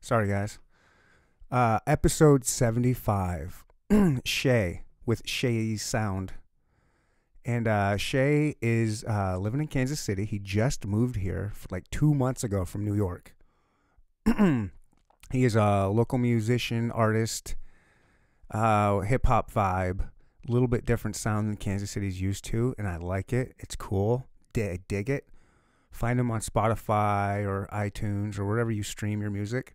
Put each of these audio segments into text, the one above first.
Sorry, guys. Uh, episode 75. Shay with Shay's Sound. And uh, Shay is uh, living in Kansas City. He just moved here like two months ago from New York. he is a local musician, artist, hip hop vibe a little bit different sound than Kansas City's used to, and I like it. It's cool. Dig it. Find him on Spotify or iTunes or wherever you stream your music.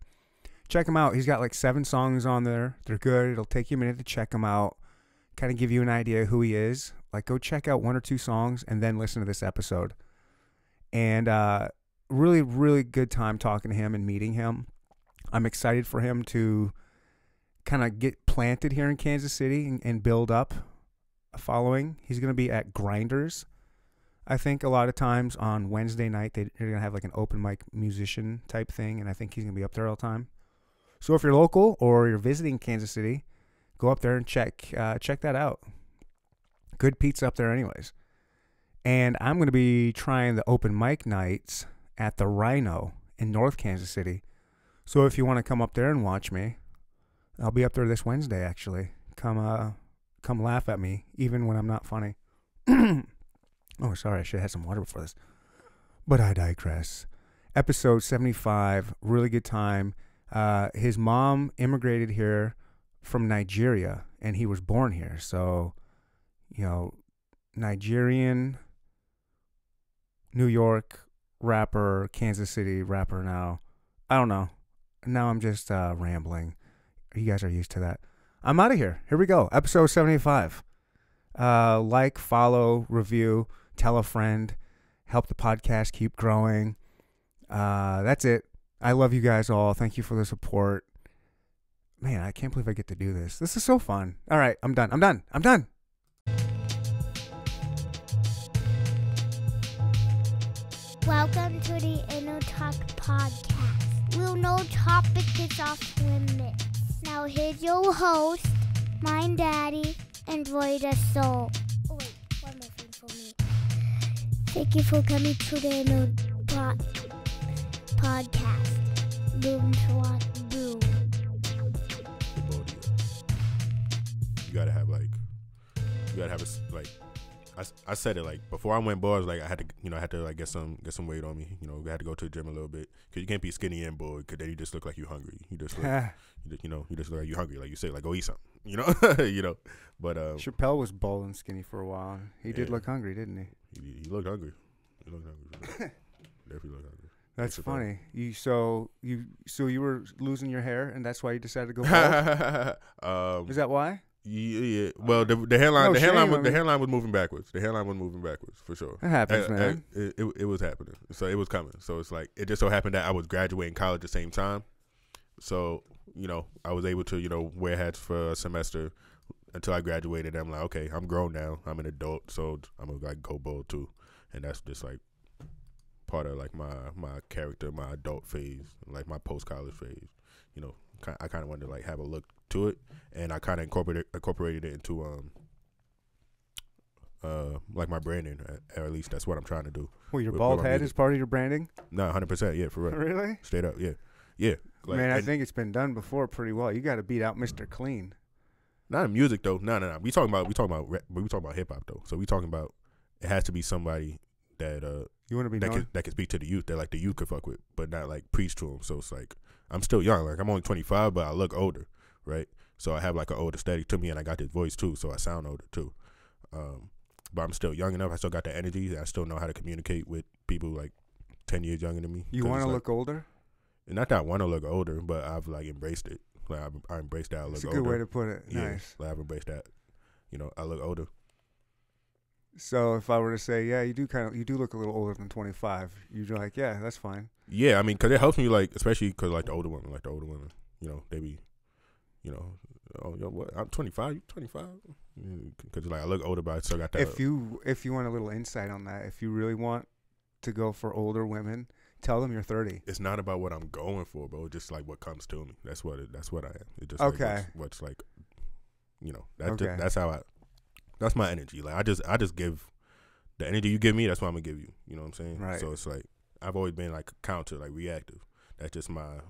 Check him out. He's got like seven songs on there. They're good. It'll take you a minute to check him out, kind of give you an idea who he is. Like, go check out one or two songs and then listen to this episode. And uh, really, really good time talking to him and meeting him. I'm excited for him to kind of get planted here in Kansas City and, and build up a following. He's going to be at Grinders. I think a lot of times on Wednesday night they, they're going to have like an open mic musician type thing, and I think he's going to be up there all the time. So if you're local or you're visiting Kansas City, go up there and check uh, check that out. Good pizza up there, anyways. And I'm going to be trying the open mic nights at the Rhino in North Kansas City. So if you want to come up there and watch me, I'll be up there this Wednesday actually. Come uh come laugh at me even when I'm not funny. oh, sorry, I should have had some water before this. But I digress. Episode 75, really good time. Uh his mom immigrated here from Nigeria and he was born here. So, you know, Nigerian New York rapper, Kansas City rapper now. I don't know. Now I'm just uh rambling. You guys are used to that. I'm out of here. Here we go. Episode 75. Uh, like, follow, review, tell a friend, help the podcast keep growing. Uh, that's it. I love you guys all. Thank you for the support. Man, I can't believe I get to do this. This is so fun. All right, I'm done. I'm done. I'm done. Welcome to the Inner Talk Podcast. We'll no topic is off limits. Now here's your host, Mind Daddy, and Void of Soul. Oh wait, one more thing for me. Thank you for coming to the Talk Podcast. Boom, swat, boom. You gotta have like, you gotta have a like. I, I said it like before I went bars like I had to you know I had to like get some get some weight on me you know I had to go to the gym a little bit because you can't be skinny and bored because then you just look like you're hungry you just look, you, just, you know you just look like you're hungry like you say like go eat something you know you know but um Chappelle was bald and skinny for a while. He did look hungry, didn't he? he, he looked hungry he looked hungry definitely looked hungry That's funny. You so you so you were losing your hair, and that's why you decided to go bald. um Is that why? Yeah, yeah well the the hairline No the hairline shame, was, I the hairline was moving backwards the hairline was moving backwards for sure That happens, uh, man. it, it, it was happening. So it was coming. So it's like it just so happened that I was graduating college at the same time. So you know I was able to you know wear hats for a semester until I graduated. I'm like, okay, I'm grown now. I'm an adult, so I'm gonna like go bold too, and that's just like part of like my my character, my adult phase, like my post college phase. You know, I kind of wanted to like have a look to it, and I kind of incorporated incorporated it into um uh like my branding, or at least that's what I'm trying to do. Well, your with- with bald my head music. is part of your branding. No, hundred percent. Yeah, for real. Really? Straight up. Yeah, yeah. Like, Man, I think it's been done before pretty well. You got to beat out Mr. Clean. not in music though. No, no, no. We talking about we talking about we talking about hip hop though. So we talking about it has to be somebody that uh You want to be that known? can that can speak to the youth that like the youth could fuck with, but not like preach to them. So it's like I'm still young. Like I'm only 25, but I look older, right? So I have like an older aesthetic to me, and I got this voice too, so I sound older too. Um, but I'm still young enough. I still got the energy. I still know how to communicate with people like 10 years younger than me. You want to like- look older? not that I want to look older, but I've like embraced it. Like I've, I embraced that I look It's a older. good way to put it. yeah, Nice. like I've embraced that. You know, I look older. So if I were to say, yeah, you do kind of, you do look a little older than 25. You're like, yeah, that's fine. Yeah, I mean, cause it helps me like, especially cause like the older women, like the older women, you know, they be, you know, oh, yo, what? I'm 25. You 25? Mm, Cause like I look older, but I still got that. If you if you want a little insight on that, if you really want to go for older women, tell them you're 30. it's not about what I'm going for, bro. It's just like what comes to me. That's what it, that's what I am. It just like, Okay. what's, what's like, you know, that Okay. that's how I. That's my energy. Like I just I just give the energy you give me, that's what I'm gonna give you. You know what I'm saying? Right. So it's like I've always been like counter, like reactive. That's just my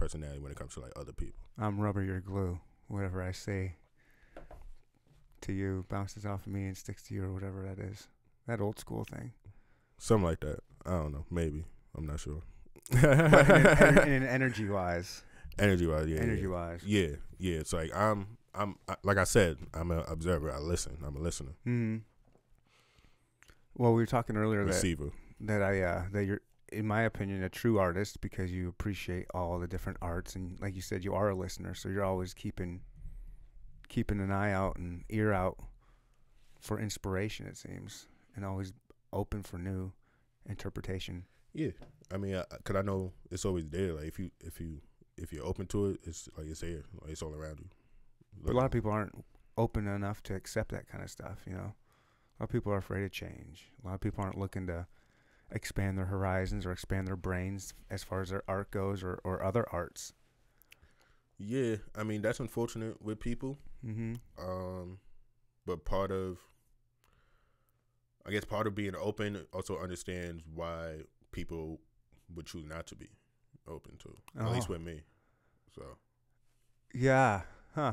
personality when it comes to like other people. I'm rubber, you're glue. Whatever I say to you bounces off of me and sticks to you, or whatever that is. That old school thing. Something like that. I don't know. Maybe I'm not sure. In, an, energy wise, energy wise, yeah. energy yeah. wise. Yeah, yeah. It's like I'm, I'm, I, like I said, I'm an observer. I listen. I'm a listener, hmm Well, we were talking earlier that receiver. that I uh, that you're, in my opinion, a true artist because you appreciate all the different arts and, like you said, you are a listener, so you're always keeping keeping an eye out and ear out for inspiration. It seems, and always open for new interpretation. Yeah, I mean, I, cause I know it's always there. Like if you, if you, if you're open to it, it's like it's there. Like it's all around you. But a lot of people aren't open enough to accept that kind of stuff. You know, a lot of people are afraid of change. A lot of people aren't looking to expand their horizons or expand their brains as far as their art goes or, or other arts. Yeah, I mean that's unfortunate with people. Mm-hmm. Um, but part of, I guess, part of being open also understands why people would choose not to be open to. At least Oh. with me. So. Yeah. Huh.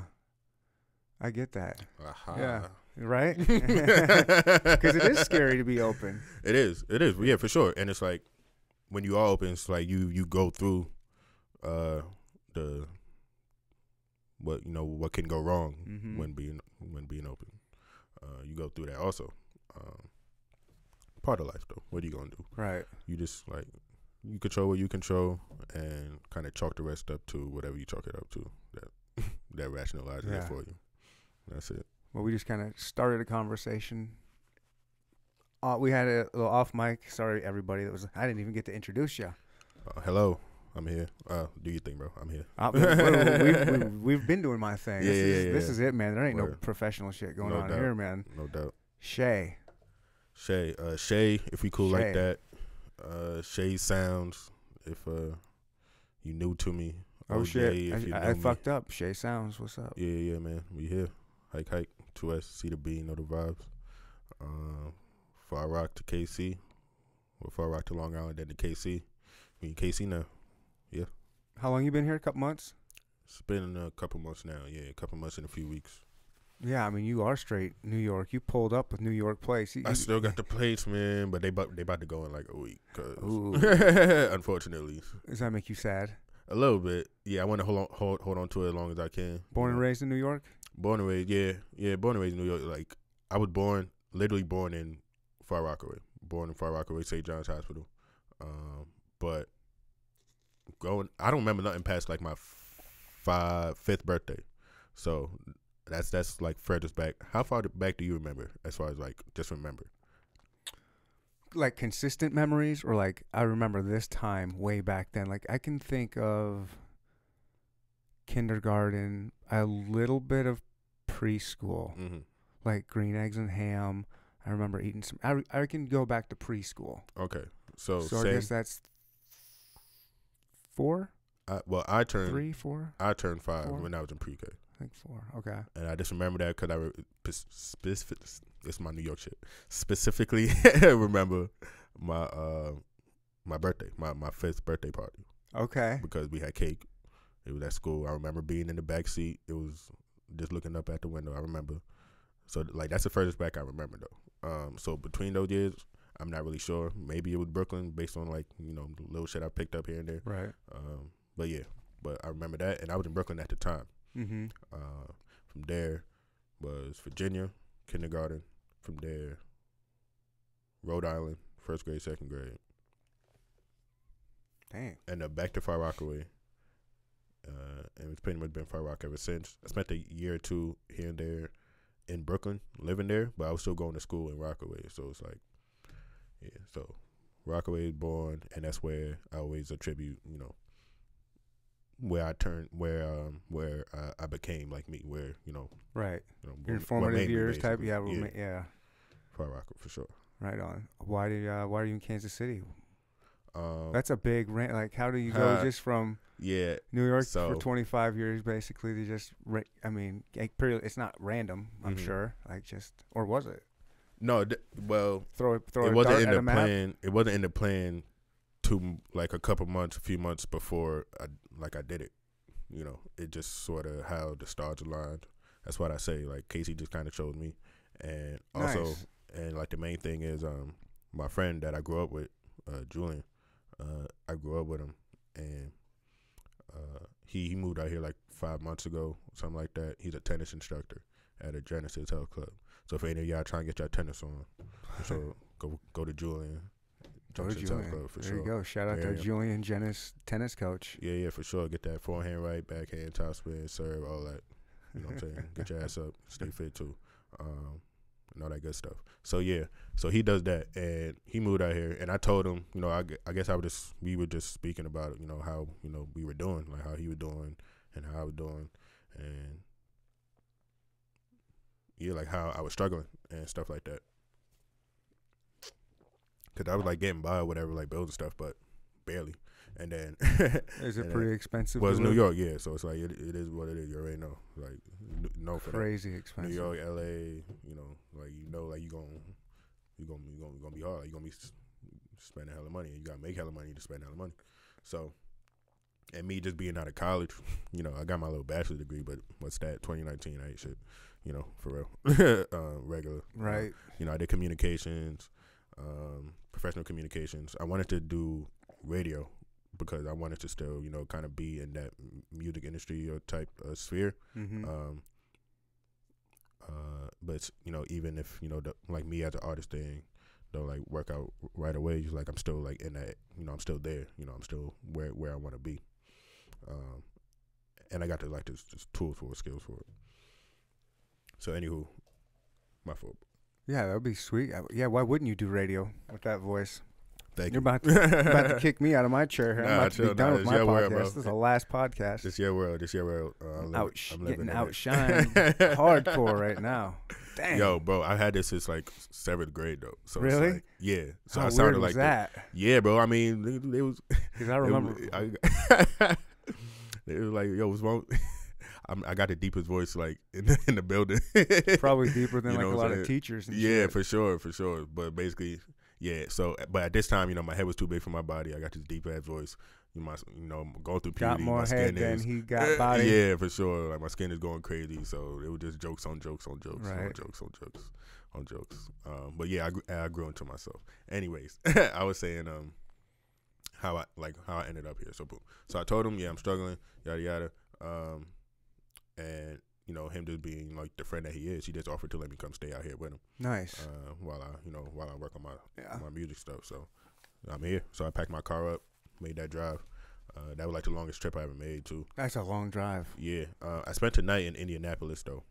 I get that. Aha. Yeah. Right? Because it is scary to be open. It is. It is. Yeah, for sure. And it's like when you are open, it's like you you go through uh the what you know what can go wrong Mhm. when being when being open. Uh, you go through that also. Um, part of life though. What are you gonna do? Right. You just like you control what you control and kind of chalk the rest up to whatever you chalk it up to. That that rationalizes Yeah. it for you. That's it. Well, we just kind of started a conversation. Uh, we had a little off mic. Sorry, everybody. That was I didn't even get to introduce you. Uh, hello, I'm here. Uh, do your thing, bro. I'm here. Uh, we, we, we, we've been doing my thing. Yeah, this, yeah, is, yeah, this is it, man. There ain't no professional shit going No on doubt. here, man. No doubt. Shay. Shay, uh, Shay, if we cool Shay. like that. Uh, Shay sounds. If uh, you new to me. Oh shit! If I, I fucked up. Shay Sounds. What's up? Yeah, yeah, man. We here. Hike, hike. Two S, C to B, know the vibes. Um, Far Rock to KC, or Far Rock to Long Island, then to KC. We in KC now. Yeah. How long you been here? A couple months. It's been a couple months now. Yeah, a couple months and a few weeks. Yeah, I mean you are straight New York. You pulled up with New York place. You, I still got the plates, man, but they about they about to go in like a week. unfortunately, Does that make you sad? a little bit. Yeah, I want to hold on hold hold on to it as long as I can. Born and raised in New York. Born and raised, yeah, yeah. Born and raised in New York. Like I was born, literally born in Far Rockaway. Born in Far Rockaway, St. John's Hospital. Um, but going, I don't remember nothing past like my five fifth birthday. So that's that's like furthest back. How far back do you remember? As far as like just remember. Like consistent memories, or like I remember this time way back then. Like I can think of kindergarten, a little bit of preschool, Mm-hmm. like green eggs and ham. I remember eating some. I, I can go back to preschool. Okay, so, so I guess that's four, I, well, I turned three, four. I turned five Four? when I was in pre-K. I think four. Okay. and I just remember that because I re- specific. It's my New York shit. Specifically, remember my uh my birthday, my my fifth birthday party Okay. because we had cake. It was at school. I remember being in the back seat. It was just looking up at the window. I remember. So like that's the furthest back I remember though. Um, so between those years, I'm not really sure. Maybe it was Brooklyn based on like you know the little shit I picked up here and there. Right. Um, but yeah, but I remember that, and I was in Brooklyn at the time. Mm-hmm. Uh, from there was Virginia kindergarten. From there, Rhode Island first grade, second grade, Dang. and then back to Far Rockaway. Uh, and it's pretty much been Far Rock ever since. I spent a year or two here and there in Brooklyn, living there, but I was still going to school in Rockaway. So it's like, yeah. So Rockaway is born, and that's where I always attribute, you know, where I turned, where um, where uh, I became like me, where you know, Right. you know, Your formative years type. basically. Yeah. yeah, yeah. Far Rock for sure. Right on. Why did uh, Why are you in Kansas City? Um, That's a big rant. Like, how do you go Uh, just from yeah, New York so- for 25 years, basically, to just? Ra- I mean, it's not random. I'm Mhm. sure. Like, just or was it? No, th- well, Throw it, throw it wasn't in the plan. It wasn't in the plan to like a couple months, a few months before I like I did it. You know, it just sort of how the stars aligned. That's what I say. Like KC just kind of showed me, and also, Nice. and like the main thing is, um, my friend that I grew up with, uh, Julian. Uh, I grew up with him, and uh, he he moved out here like five months ago, something like that. He's a tennis instructor at a Genesis Health Club. So if any of y'all trying to get your tennis on, so go go to Julian. Go to Genesis Julian. Club for there sure. you go. Shout out to. Julian Jennis, tennis coach. Yeah, yeah, for sure. Get that forehand right, backhand, top spin, serve, all that. You know what I'm saying? Get your ass up, stay fit too, um, and all that good stuff. So yeah, so he does that, and he moved out here, and I told him, you know, I, I guess I was just we were just speaking about you know, how you know we were doing, like how he was doing, and how I was doing, and yeah, like how I was struggling and stuff like that. Cause I was like getting by whatever, like building stuff, but barely. And then Is it pretty expensive? well, it's New? York, yeah. So it's like it, it is what it is. You already know, like no for that. Crazy expensive New. York, L.A. You know, like you know, like you gonna you gonna you gonna, you gonna be hard. You gonna be spending hella money. You gotta make hella money to spend hella money. So, and me just being out of college, you know, I got my little bachelor's degree, but what's that? 2019, I ain't shit. You know, for real, uh, regular. Right. you know, I did communications, um, professional communications. I wanted to do radio because I wanted to still, you know, kind of be in that music industry or type uh, sphere. Mm-hmm. Um, uh, but you know, even if you know, the, like me as an artist thing, don't like work out right away. Just like I'm still like in that, you know, I'm still there. You know, I'm still where where I want to be. Um, and I got the like this, this tools for it, skills for it. So anywho, my fault. yeah, that would be sweet. Uh, Yeah, why wouldn't you do radio with that voice? Thank You're about to, about to kick me out of my chair here. I'm Nah, about to be done nah, with my podcast. world. This is the last podcast. This your world. This your world. Uh, I'm living- I'm getting outshined hardcore right now. Dang. Yo, bro, I've had this since like seventh grade though. So it's Really? like- yeah. So How I was like the- that? yeah, bro. I mean, they, they was. Because I remember. It, I, they was like, yo, what's wrong? I'm, I got the deepest voice like in the, in the building. probably deeper than You like a lot I'm of teachers. And yeah, shit. for sure, for sure. But basically, yeah. So, but at this time, you know, my head was too big for my body. I got this deep ass voice. You know, my, you know, going through puberty. got more my head skin than is, he got body. Yeah, for sure. Like my skin is going crazy. So it was just jokes on jokes on jokes on jokes on jokes on jokes. Um, but yeah, I, I grew into myself. Anyways, I was saying um how I like how I ended up here. So boom. So I told him, yeah, I'm struggling, yada yada. Um, and you know him just being like the friend that he is, he just offered to let me come stay out here with him Nice. uh, while I you know while I work on my yeah. my music stuff. So I'm here. So I packed my car up, made that drive. Uh, that was like the longest trip I ever made too. That's a long drive. Yeah, uh, I spent the night in Indianapolis though.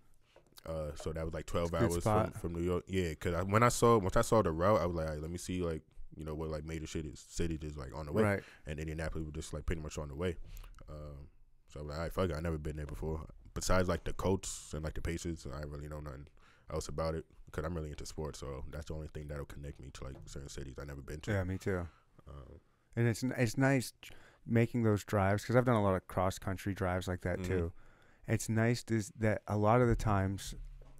Uh, so that was like twelve It's a good hours from, from New York. Yeah, cause I, when I saw once I saw the route, I was like, right, let me see like you know what like major cities cities is like on the way, Right. and Indianapolis was just like pretty much on the way. Um, so I was like, all right, fuck it, I never been there before. Besides like the Colts and like the Pacers, I really know nothing else about it because I'm really into sports. So that's the only thing that'll connect me to like certain cities I've never been to. Yeah, me too. Um, And it's it's nice making those drives because I've done a lot of cross country drives like that Mhm. too. It's nice is that a lot of the times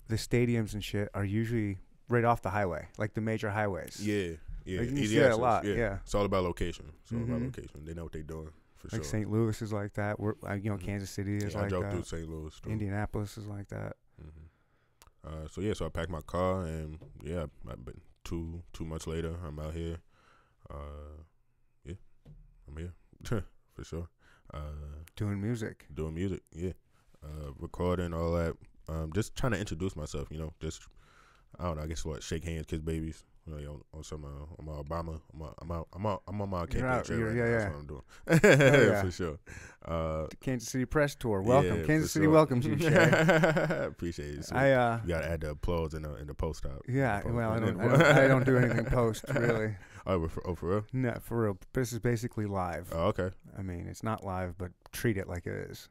the stadiums and shit are usually right off the highway, like the major highways. yeah, yeah, Like, you easy see that a lot, yeah. It's all about location. It's all about Mhm. location. They know what they're doing for Like sure. St. Louis is like that. We're, you know, Mhm. Kansas City is yeah, I like drove through that. St. Louis. Too. Indianapolis is like that. hmm Uh, so yeah, so I packed my car and yeah, I've been two two months later. I'm out here. Uh, yeah, I'm here for sure. Uh, Doing music. doing music, yeah, uh, recording all that. Um, just trying to introduce myself, you know. Just I don't know. I guess what shake hands, kiss babies. You know, on, on some uh, on my Obama. I'm out, I'm out, I'm out, I'm on my campaign out, trail right yeah, now. yeah. That's what I'm doing. Oh, yeah. for sure. Uh, The Kansas City press tour. Welcome. yeah, Kansas City sure. welcomes you, Shay. Appreciate it. So I uh you gotta add the applause in the in the post op. yeah, Post- well I don't, I don't I don't do anything post really. Oh, for, oh, for real? No, for real. This is basically live. Oh, okay. I mean, it's not live, but treat it like it is.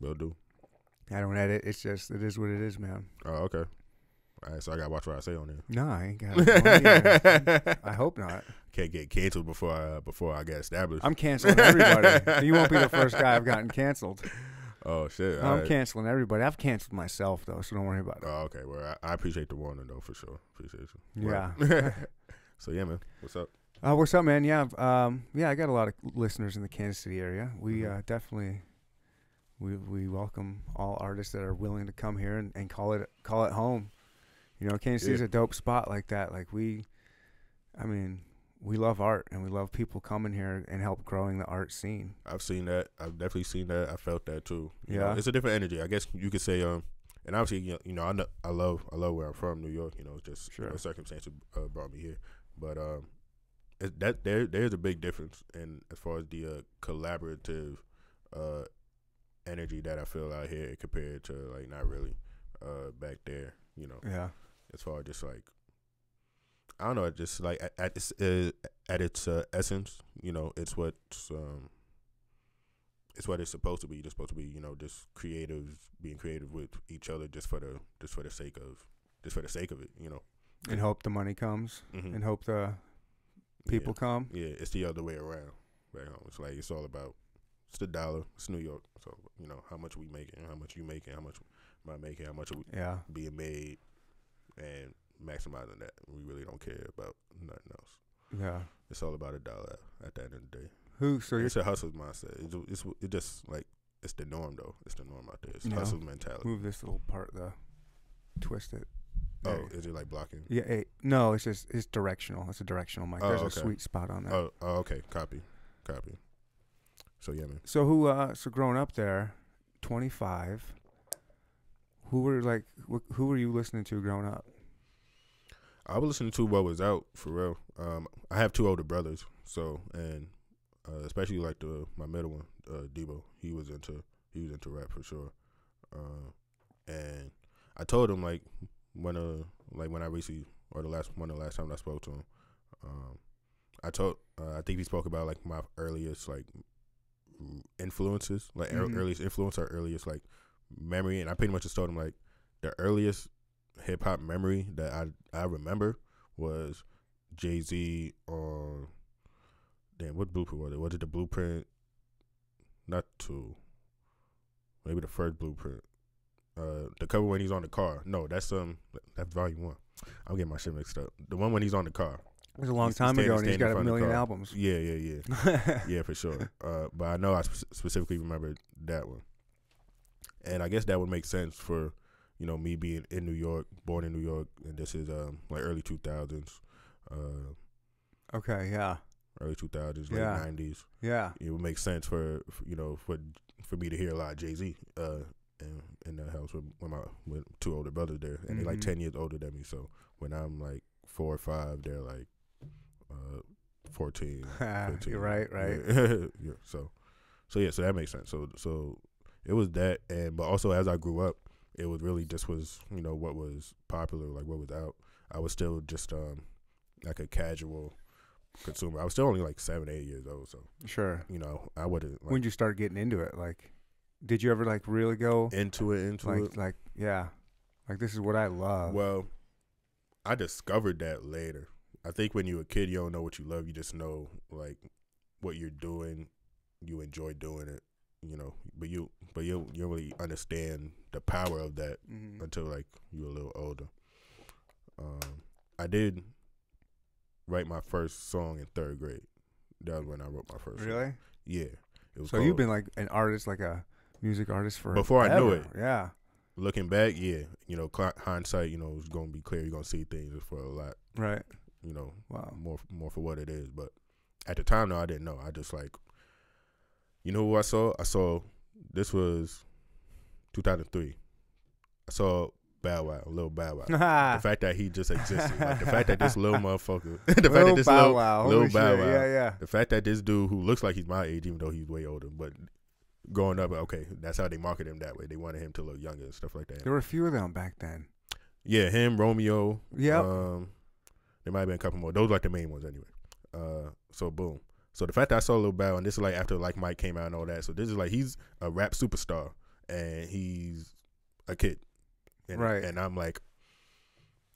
Will do. I don't edit. It's just it is what it is, man. Oh, okay. All right, so I gotta watch what I say on there. No, I ain't got. I hope not. Can't get canceled before I before I get established. I'm canceling everybody. you won't be the first guy I've gotten canceled. Oh shit! I'm All right. canceling everybody. I've canceled myself though, so don't worry about it. Oh, okay. Well, I, I appreciate the warning though, for sure. Appreciate you. Yeah. So yeah, man. What's up? Uh, what's up, man? Yeah, um, yeah, I got a lot of listeners in the Kansas City area. We Mhm. uh, definitely we we welcome all artists that are willing to come here and, and call it call it home. You know, Kansas City's Yeah. a dope spot like that. Like we, I mean, we love art and we love people coming here and help growing the art scene. I've seen that. I've definitely seen that. I felt that too. You know, Yeah. it's a different energy. I guess you could say. Um, and obviously, you know, I know, I love, I love where I'm from, New York. You know, it's just you know, circumstances uh, brought me here. But um, it, that there, there's a big difference in as far as the uh, collaborative uh energy that I feel out here compared to like not really uh back there. You know, Yeah, as far as just like I don't know, just like at, at its uh, at its uh, essence, you know, it's what's um, it's what it's supposed to be. You're supposed to be, you know, just creative, being creative with each other, just for the just for the sake of just for the sake of it, you know. and hope the money comes Mhm. and hope the people come. Yeah, it's the other way around. Back home, it's like it's all about it's the dollar. It's New York, so you know how much we making, how much you making, how much am I making, how much are we Yeah, being made, and maximizing that. We really don't care about nothing else. yeah. It's all about a dollar at the end of the day. Who? So it's a hustle mindset. It's, it's it just like it's the norm though. It's the norm out there. It's Yeah. hustle mentality. move this little part, though. twist it. Oh, is it like blocking? Yeah, no, it's just it's directional. It's a directional mic. Oh, There's okay. a sweet spot on that. Oh, oh, okay. Copy, copy. So yeah, man. So who? Uh, so growing up there, 25. Who were like? Wh- who were you listening to growing up? I was listening to what was out for real. Um, I have two older brothers, so and uh, especially like the my middle one, uh, Debo. He was into he was into rap for sure. Uh, and I told him like when uh like when I recently or the last one the last time I spoke to him, um, I told uh, I think he spoke about like my earliest like influences, like Mhm. earliest influence or earliest like memory, and I pretty much just told him like the earliest hip hop memory that I I remember was Jay Z on damn what blueprint was it? Was it the blueprint? Not two. Maybe the first blueprint. Uh, the cover when he's on the car. No, that's um that's volume one. I'm getting my shit mixed up. The one when he's on the car. It was a long He's- time standing- ago, and he's got a front of the million albums. Yeah, yeah, yeah. yeah, for sure. Uh, but I know I spe- specifically remember that one, and I guess that would make sense for you know me being in New York, born in New York, and this is um like early two thousands, uh, okay, yeah, early two thousands, late nineties. yeah, It would make sense for, for you know for for me to hear a lot of Jay Z uh in in the house with, with my with two older brothers there, and they're like ten years older than me. So when I'm like four or five, they're like uh fourteen. 15. You're right, right. Yeah. yeah. So, so yeah, so that makes sense. So, so it was that, and but also as I grew up, it was really just was you know what was popular, like what was out. I was still just um like a casual consumer. I was still only like seven, eight years old, so Sure. you know I wouldn't like when did you start getting into it? Like, did you ever like really go into it, into like it. like yeah, like this is what I love. Well, I discovered that later. I think when you're a kid, you don't know what you love. You just know like what you're doing. You enjoy doing it, you know. But you, but you, you don't really understand the power of that Mhm. until like you're a little older. Um, I did write my first song in third grade. That was when I wrote my first. Song. Really? Yeah. It was So you've been like an artist, like a music artist for Before I knew it. Yeah. looking back. Yeah, you know, hindsight. You know, is gonna be clear. You're gonna see things for a lot. Right. You know, Wow. more more for what it is. But at the time, no, I didn't know. I just like, you know, who I saw. I saw this was 2003. I saw Bow Wow, little Bow Wow. the fact that he just existed, like the fact that this little motherfucker, the fact that this Bow little, Wow. Holy Bow shit. Wow. Yeah, yeah. the fact that this dude who looks like he's my age, even though he's way older, but growing up, okay, that's how they market him that way. They wanted him to look younger and stuff like that. There were a few of them back then. Yeah, him, Romeo. Yeah. Um, there might have been a couple more. Those are like the main ones anyway. Uh, so boom. So the fact that I saw Lil Bow, and this is like after like Mike came out and all that. So this is like he's a rap superstar, and he's a kid, and, Right. And I'm like,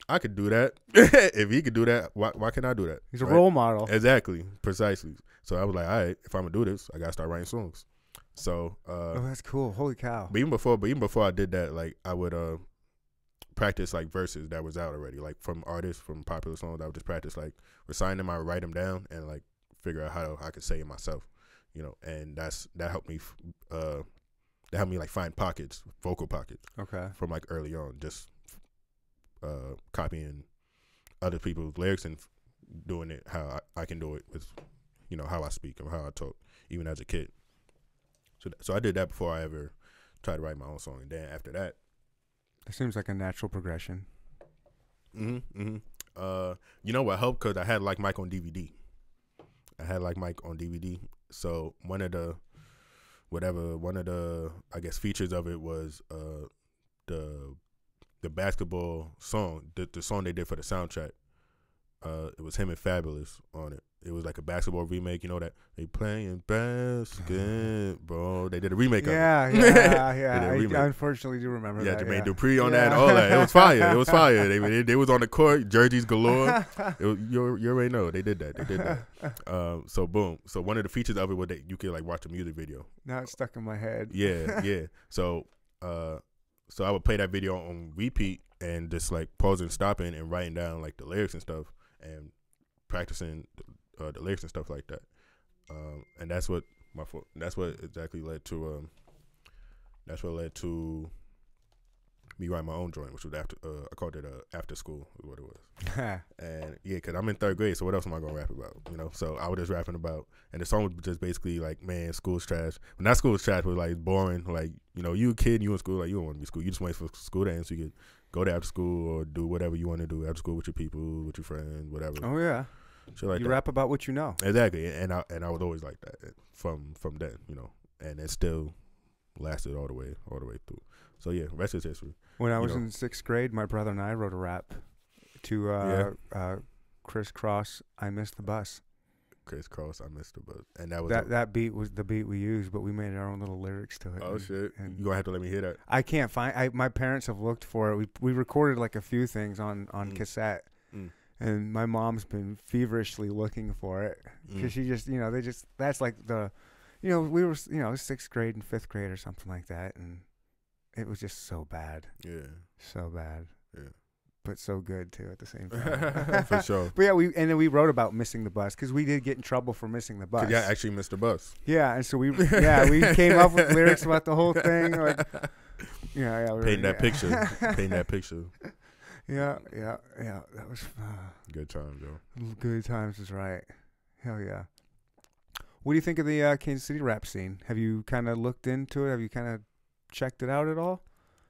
I could do that. if he could do that, why why can't I do that? He's a Right? role model. Exactly, precisely. So I was like, all right, if I'm gonna do this, I gotta start writing songs. So uh, oh, that's cool. Holy cow. but even before, but even before I did that, like I would uh practice like verses that was out already, like from artists from popular songs. I would just practice like recite them. I would write them down and like figure out how I could say it myself, you know. And that's that helped me. Uh, that helped me like find pockets, vocal pockets Okay. from like early on, just uh copying other people's lyrics and doing it how I, I can do it with, you know, how I speak and how I talk, even as a kid. So, so I did that before I ever tried to write my own song, and then after that, It seems like a natural progression. hmm hmm Uh, you know what helped? Cause I had like Mike on DVD. I had like Mike on DVD. So one of the, whatever, one of the I guess features of it was uh the the basketball song, the the song they did for the soundtrack. Uh, it was him and Fabolous on it. It was like a basketball remake. You know that they playing basketball. Bro. They did a remake Yeah, of it. yeah, yeah. a I remake. unfortunately do remember Yeah, that. Jermaine yeah. Dupri on that, Yeah. all that. It was fire. It was fire. They, they, they was on the court, jerseys galore. It was, you, you already know they did that. They did that. Um, so boom. So one of the features of it was that you could like watch a music video. now it's stuck in my head. Yeah, yeah. So uh, so I would play that video on repeat and just like pausing, stopping, and writing down like the lyrics and stuff, and practicing uh, the lyrics and stuff like that. Um, and that's what my fo- that's what exactly led to um, that's what led to me writing my own joint, which was after uh, I called it uh, after school, is what it was. And yeah, cause I'm in third grade, so what else am I gonna rap about? You know, so I was just rapping about, and the song was just basically like, man, school's trash. When that school's trash was like boring. Like, you know, you a kid, you in school, like you don't want to be school. You just wait for school to end so you could go to after school or do whatever you want to do after school with your people, with your friends, whatever. oh yeah. Shit like you that. rap about what you know. Exactly, and I and I was always like that from from then, you know, and it still lasted all the way all the way through. So yeah, rest is history. When I You was know. in sixth grade, my brother and I wrote a rap to uh, uh, Kris Kross. I missed the bus. Kris Kross, I missed the bus, and that was That a- that beat was the beat we used, but we made our own little lyrics to it. oh and- shit. and- you gonna have to let me hear that. I can't find. I my parents have looked for it. We we recorded like a few things on on Mm. cassette, Mm. And my mom's been feverishly looking for it because Mm. she just you know they just that's like the, you know we were you know sixth grade and fifth grade or something like that, and it was just so bad, Yeah. so bad, Yeah. but so good too at the same time. for sure. But yeah, we and then we wrote about missing the bus because we did get in trouble for missing the bus. Yeah, actually missed the bus. Yeah, and so we yeah we came up with lyrics about the whole thing. Like yeah, yeah, we were- Paint that yeah. picture. Paint that picture. Yeah, yeah, yeah. That was uh, Good time, Joe. good times. Is right. Hell yeah. What do you think of the uh, Kansas City rap scene? Have you kind of looked into it? Have you kind of checked it out at all?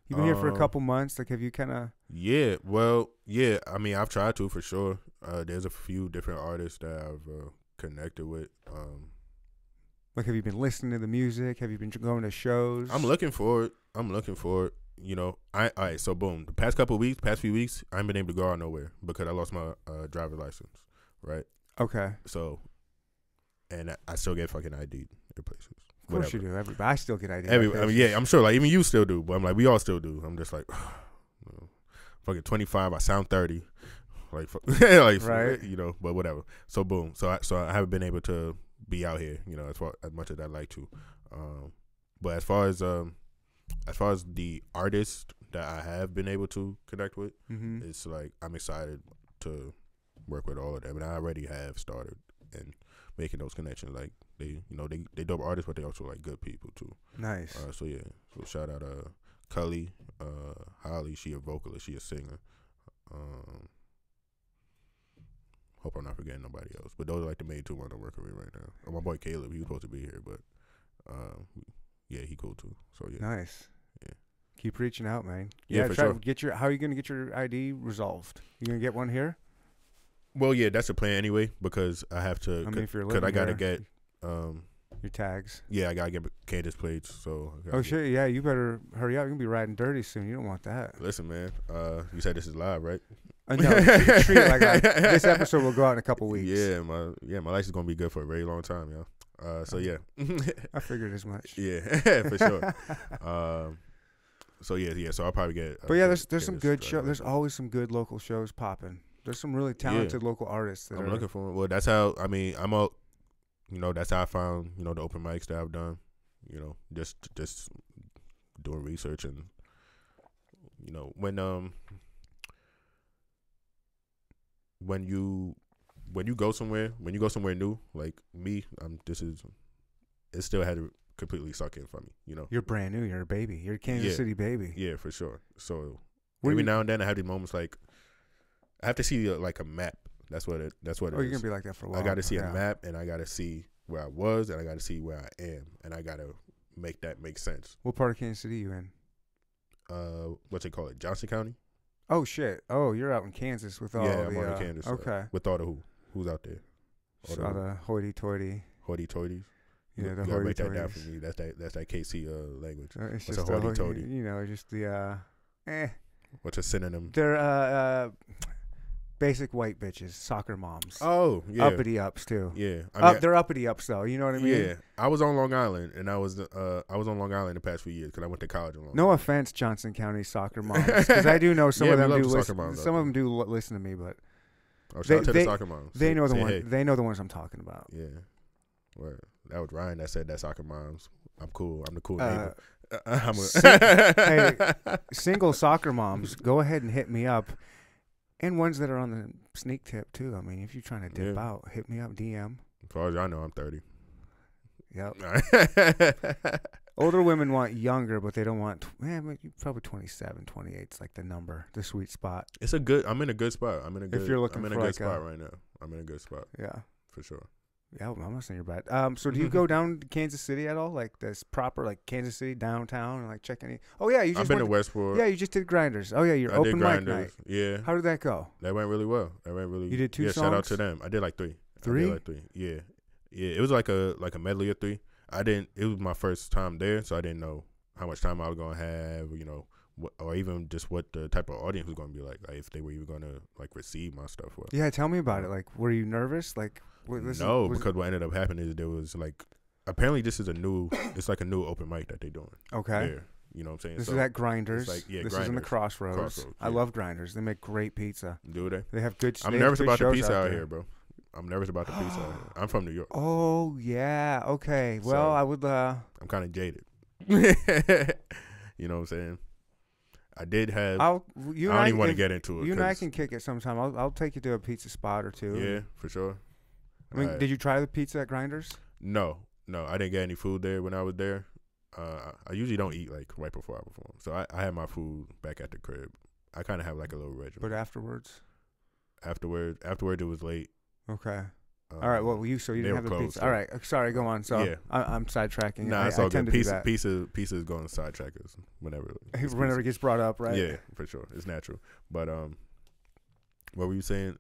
You've been here for a Um, couple months. Like, have you kind of? Yeah, well, yeah. I mean, I've tried to for sure. Uh, there's a few different artists that I've uh, connected with. Um, Like, have you been listening to the music? Have you been going to shows? I'm looking for it. I'm looking for it. You know, I all right. So boom, the past couple weeks, past few weeks, I haven't been able to go out nowhere because I lost my uh, driver's license. Right. Okay. So, and I, I still get fucking ID at places. Of course Whatever. you do. Everybody, I still get ideas. Every, I mean, yeah, I'm sure. Like even you still do, but I'm like, we all still do. I'm just like, you know, fucking 25. I sound 30. Like, fu- like, Right. You know, but whatever. So boom. So I, so I haven't been able to be out here. You know, as far as much as I'd like to. Um, but as far as um, as far as the artists that I have been able to connect with, hmm it's like I'm excited to work with all of them, and I already have started and making those connections. Like they, you know, they they dope artists, but they also like good people too. Nice. Uh, so yeah, so shout out uh Cully, uh Holly, she a vocalist, she a singer. Um Hope I'm not forgetting nobody else. But those are like the main two I'm working with right now. Oh, my boy Caleb, he was supposed to be here, but um yeah, he cool too. So yeah. Nice. Yeah. Keep reaching out, man. Yeah, Yeah, for try sure. to get your. How are you gonna get your ID resolved? You gonna get one here? Well yeah, that's the plan anyway, because I have to I mean, if you're cause living I gotta here, get um your tags. yeah, I gotta get Kansas plates, so Oh shit! Yeah, you better hurry up. You're gonna be riding dirty soon. You don't want that. Listen, man. Uh, you said this is live, right? Uh, no, treat- it like I, this episode will go out in a couple weeks. Yeah, my yeah, my license gonna be good for a very long time, yo. Uh, so yeah, I figured as much. yeah, for sure. Um, so yeah, yeah. So I'll probably get. uh, But yeah, there's there's some good driver show. There's always some good local shows popping. There's some really talented local artists that I'm are. looking for. Well, that's how. I mean, I'm all. You know, that's how I found. You know, the open mics that I've done. You know, just just doing research and you know when um when you when you go somewhere when you go somewhere new like me I'm this is it still had to completely suck in for me you know You're brand new. You're a baby. You're a Kansas Yeah. City baby. yeah for sure so Where every you- now and then I have these moments like I have to see uh, like a map that's what it that's what it Oh, you're gonna be like that for a while. I got to see yeah. a map and I got to see where I was and I got to see where I am and I got to make that make sense What part of Kansas City you in? uh what's it called it Johnson County Oh shit! Oh, you're out in Kansas with all yeah the. I'm out uh, in Kansas uh, Okay. with all the who who's out there all So the hoity-toity. hoity-toities Yeah, You the gotta write that down for me. That's that. That's that KC uh, language. Uh, it's What's a just the hoi- hoity-toity? You know, just the. uh Eh, What's a synonym? they're uh, uh basic white bitches, soccer moms. Oh, yeah, Uppity ups too. yeah. I mean, they're uppity ups though. You know what I mean? yeah. I was on Long Island, and I was uh, I was on Long Island the past few years because I went to college in Long. No offense, Johnson County soccer moms, because I do know some Yeah, of them do listen. moms Some of them do l- listen to me, but Oh, shout they- out to they- the soccer moms. they Say- know the say one. hey. They know the ones I'm talking about. Yeah, well, that was Ryan that said that soccer moms. I'm cool. I'm the cool Uh, neighbor. I'm a, hey, single soccer moms, go ahead and hit me up. And ones that are on the sneak tip too. I mean, if you're trying to dip Yeah. out, hit me up, DM. As far as I know, I'm 30. Yep. Older women want younger, but they don't want. Eh, you- probably 27, 28 is like the number, the sweet spot. It's a good. I'm in a good spot. I'm in a good. If you're looking I'm in a good like spot a- right now. I'm in a good spot Yeah. for sure. Yeah, I'm not saying you're bad. Um, so do you go down to Kansas City at all? Like this proper, like Kansas City downtown, and like check any? Oh yeah, you just I've been to Westport. Yeah, you just did grinders. Oh yeah, you're open mic night. grinders. Yeah, How did that go? that went really well. That went really. You did two Yeah, shout out to them. I did like three. I did Three? like three. Yeah, yeah. It was like a like a medley of three. I didn't. It was my first time there, so I didn't know how much time I was gonna have. You know, what, or even just what the type of audience was gonna be like. Like if they were even gonna like receive my stuff. Well, Yeah, tell me about it. Like, were you nervous? Like, what, no, because what ended up happening is there was like apparently this is a new. it's like a new open mic that they're doing. okay. There, you know what I'm saying? This So, is at Grinders. like- yeah, this is in the Grinders. Crossroads. Crossroads, I love Grinders. They make great pizza. do they? They have good. I'm nervous good about the pizza out there. here, bro. I'm nervous about the pizza. I'm from New York. Oh yeah. Okay. Well, I would. uh I'm kind of jaded. you know what I'm saying? I did have. I'll. You I don't even want to get into it. You and I can kick it sometime. I'll I'll take you to a pizza spot or two. Yeah, for sure. I mean, Alright. did you try the pizza at Grinders? No, no, I didn't get any food there when I was there. Uh, I usually don't eat like right before I perform, so I, I had my food back at the crib. I kind of have like a little regimen. But afterwards. afterwards, afterwards it was late. Okay. Um, All right. Well, you so you didn't have the closed, pipizza. so- All right. uh, Sorry. Go on. So Yeah. I, I'm sidetracking. Nah, I, it's I all tend good. Pizza, pizza, pizza is going to sidetrack us whenever. Whenever pizza. it gets brought up, right? Yeah, for sure. It's natural. But um, what were you saying?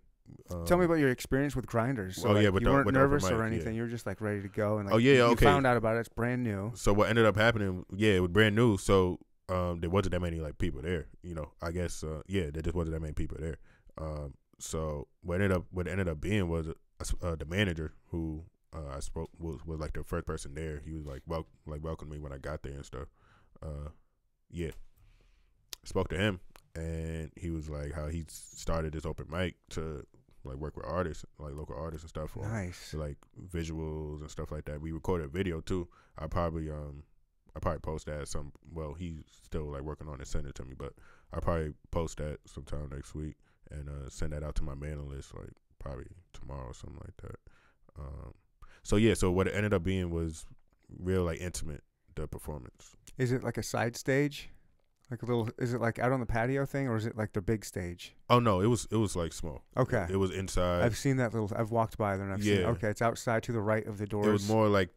Um, Tell me about your experience with grinders. So Oh, like, yeah, but you weren't with the open nervous or anything. yeah. You were just like ready to go, and like, Oh, yeah, you, okay. You found out about it. It's brand new. So what ended up happening? Yeah, it was brand new. So um, there wasn't that many like people there. You know, I guess uh, yeah, there just wasn't that many people there. Um, so what ended up what ended up being was uh, the manager who uh, I spoke was was like the first person there. He was like wel- like welcomed me when I got there and stuff. Uh, yeah, spoke to him and he was like how he started this open mic to like work with artists like local artists and stuff for Nice. like visuals and stuff like that. We recorded a video too. I probably um I probably post that some well he's still like working on it, send it to me, but I probably post that sometime next week and uh send that out to my mailing list like probably tomorrow or something like that. Um so yeah, so what it ended up being was real like intimate the performance. Is it like a side stage? Like a little? Is it like out on the patio thing, or is it like the big stage? Oh no, it was it was like small. Okay. It was inside. I've seen that little. I've walked by there and I've seen. Yeah. Okay, it's outside to the right of the doors. It was more like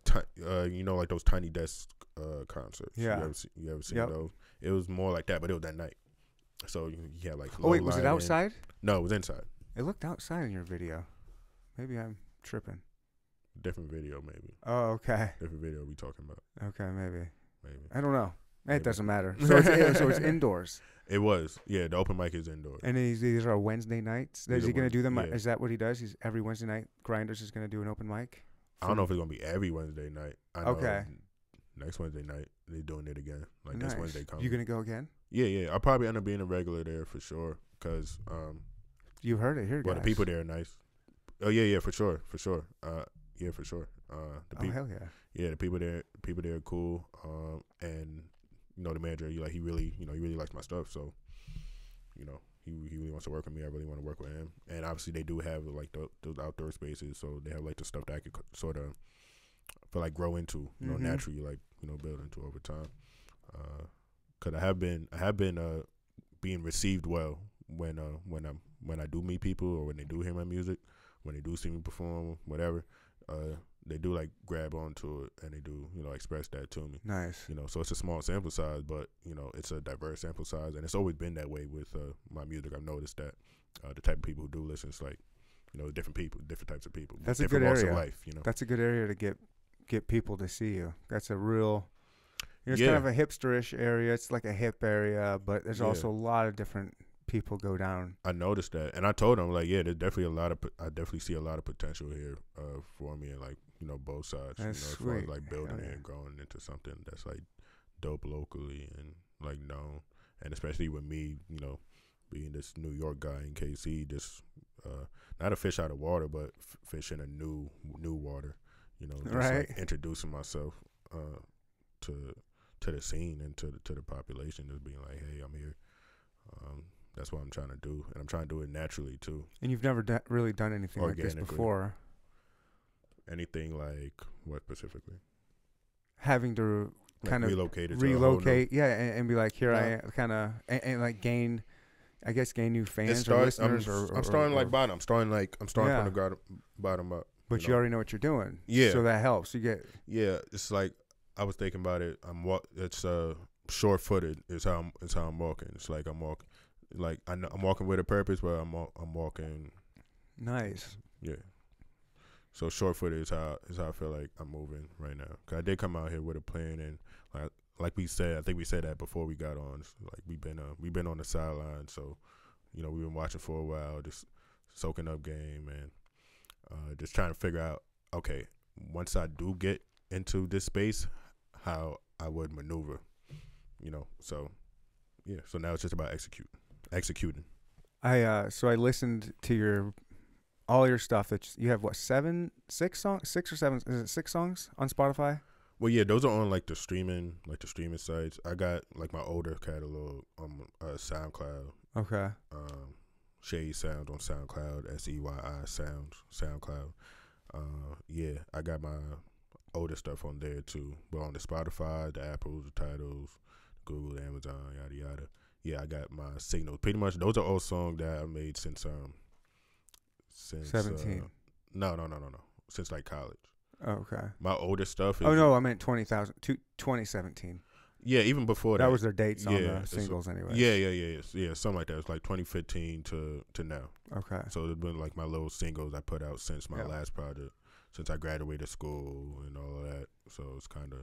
uh, you know, like those tiny desk uh, concerts. Yeah. you ever, see, you ever seen Yep. those? It was more like that, but it was that night. So you, you had like. Oh wait, was it outside? No, it was inside. It looked outside in your video. Maybe I'm tripping. Different video, maybe. Oh, okay. Different video we talking about, Okay, maybe. maybe. I don't know. It doesn't matter. So it's so it's indoors. It was, yeah. The open mic is indoors. And these these are Wednesday nights. Is he gonna do them? Uh, yeah. Is that what he does? He's every Wednesday night. Grinders is gonna do an open mic. I don't know if it's gonna be every Wednesday night. I know Okay. Next Wednesday night they're doing it again. Like Nice. next Wednesday coming. You gonna go again? yeah, yeah. I'll probably end up being a regular there for sure. Cause um, You heard it here, well, guys. the people there are nice. Oh yeah, yeah, for sure, for sure. Uh, yeah, for sure. Uh, the Oh people, hell yeah. yeah, the people there, people there are cool. Um, and you know, the manager, you like, he really, you know, he really likes my stuff. So, you know, he he really wants to work with me. I really want to work with him. And obviously, they do have like the, those outdoor spaces, so they have like the stuff that I could sort of feel like grow into, you know, Mhm. naturally, like you know, build into over time. Uh, cause I have been, I have been uh being received well when uh when I'm when I do meet people or when they do hear my music, when they do see me perform, whatever. Uh, they do like grab onto it and they do you know express that to me. Nice. You know, so it's a small sample size, but you know it's a diverse sample size, and it's always been that way with uh, my music. I've noticed that uh, the type of people who do listen, it's like you know different people, different types of people, That's a different good walks area. of life. You know, That's a good area to get get people to see you. That's a real. It's Yeah. kind of a hipsterish area. It's like a hip area, but there's Yeah. also a lot of different people go down. I noticed that, and I told them like, yeah, there's definitely a lot of, I definitely see a lot of potential here uh, for me, and like you know both sides. That's you know, as far as sweet. like building yeah. and growing into something that's like dope locally and like known, and especially with me, you know, being this New York guy in KC, just uh, not a fish out of water, but f- fish in a new new water. You know, just Right. like introducing myself uh, to to the scene and to the, to the population, just being like, hey, I'm here. Um, that's what I'm trying to do, and I'm trying to do it naturally too. And you've never really done anything like this before. Anything like what specifically? Having to Like kind of relocated, to a whole new- relocate, yeah, and, and be like, here I am, kind of, and, and like gain, I guess, gain new fans or starts- I'm, or, or I'm starting or, like bottom. I'm starting like I'm starting Yeah. from the bottom up. But you you know. already know what you're doing. Yeah. So that helps. You get Yeah, it's like I was thinking about it. I'm walk. It's uh short footed. Is how I'm. Is how I'm walking. It's like I'm walking. Like I know, I'm walking with a purpose, but I'm I'm walking. nice. Yeah. So short footed is how is how I feel like I'm moving right now. Cause I did come out here with a plan, and like like we said, I think we said that before we got on. Like we've been uh, we've been on the sideline, so you know we've been watching for a while, just soaking up game and uh, just trying to figure out. Okay, once I do get into this space, how I would maneuver. You know, so yeah. So now it's just about execute, executing. I uh, so I listened to your all your stuff that you have. What seven, six songs, six or seven? Is it six songs on Spotify? Well, yeah, those are on like the streaming, like the streaming sites. I got like my older catalog on uh, SoundCloud. Okay. Um, Seyi Sound on SoundCloud. S E Y I Sound, SoundCloud. Uh, yeah, I got my older stuff on there too. But on the Spotify, the Apples, the Tidals, Google, Amazon, yada yada. Yeah, I got my signals. Pretty much, those are all songs that I made since um since Seventeen. Uh, no, no, no, no, no. Since like college. okay. My older stuff. Is, Oh no, I meant twenty thousand. 2017. Yeah, even before that. That was their dates on the singles, anyway. Yeah, yeah, yeah, yeah, yeah, something like that. It's like 2015 to to now. Okay. So it's been like my little singles I put out since my Yeah. last project, since I graduated school and all of that. So it's kind of,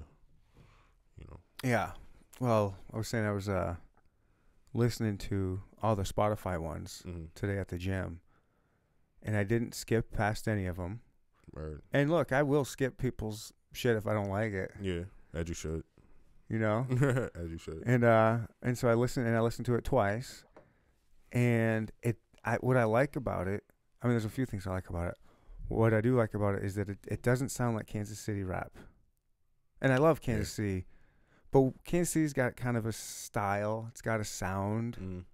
you know, Yeah. Well, I was saying I was uh listening to all the Spotify ones mm-hmm. today at the gym, and I didn't skip past any of them. or And look, I will skip people's shit if I don't like it. yeah, as you should, You know. as you should. and uh and so I listened and I listened to it twice, and it I what I like about it. I mean, there's a few things I like about it. What I do like about it is that it, it doesn't sound like Kansas City rap, and I love Kansas City, but Kansas City's got kind of a style. It's got a sound. Mm.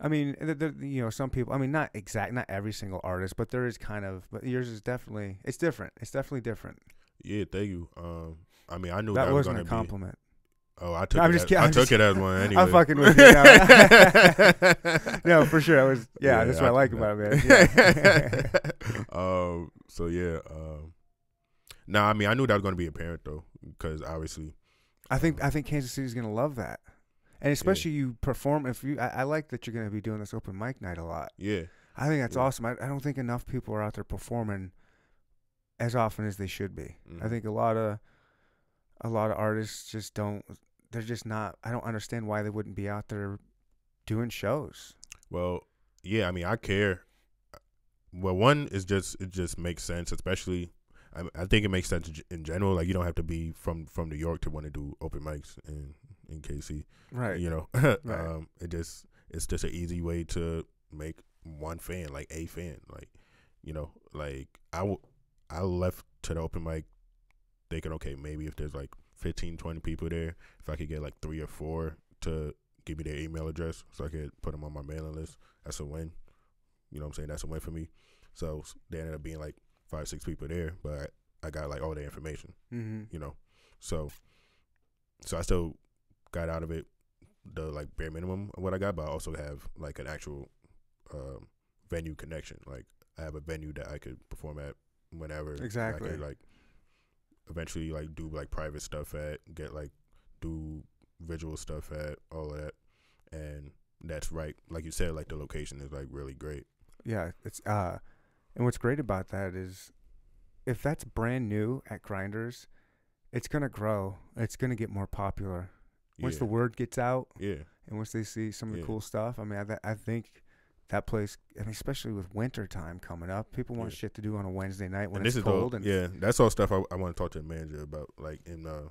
I mean, the, the, you know, some people. I mean, not exact, not every single artist, but there is kind of. But yours is definitely. It's different. It's definitely different. Yeah, thank you. Um, I mean, I knew that that, was wasn't gonna a compliment. be. Oh, I took I'm it. just kidding, I took it as one anyway. I'm fucking with you. No, no for sure. I was. Yeah, that's what I, like about it, man. Yeah. um. So yeah. Um. No, I mean I knew that was going to be apparent though, because obviously. I think I think Kansas City's gonna love that, and especially you perform. If you, I, I like that you're gonna be doing this open mic night a lot. Yeah. I think that's Yeah. awesome. I, I don't think enough people are out there performing as often as they should be. I Mhm. think a lot of a lot of artists just don't. They're just not. I don't understand why they wouldn't be out there doing shows. Well, yeah. I mean, I care. Well, one is just it just makes sense, especially. I, I think it makes sense in general. Like you don't have to be from from New York to want to do open mics in in KC. Right. You know, Right. um, it just it's just an easy way to make one fan, like a fan, like you know, like I, w- I left to the open mic thinking, okay, maybe if there's like 15, 20 people there, if I could get like three or four to give me their email address so I could put them on my mailing list, that's a win. You know what I'm saying? That's a win for me. So they ended up being like five, six people there, but I got like all their information, Mm-hmm. you know. So, so I still got out of it the like bare minimum of what I got, but I also have like an actual um, venue connection. Like I have a venue that I could perform at whenever. Exactly. could, like eventually like do like private stuff at, get like do visual stuff at, all that, and that's right. Like you said, like the location is like really great. Yeah, it's uh, and what's great about that is, if that's brand new at Grinders, it's gonna grow. It's gonna get more popular once yeah. the word gets out, yeah. and once they see some of the Yeah. cool stuff. I mean, I, th- I think that place. I mean, especially with winter time coming up, people want Yeah. shit to do on a Wednesday night when and it's this is cold. the, and yeah, that's all stuff I, I want to talk to the manager about, like in uh,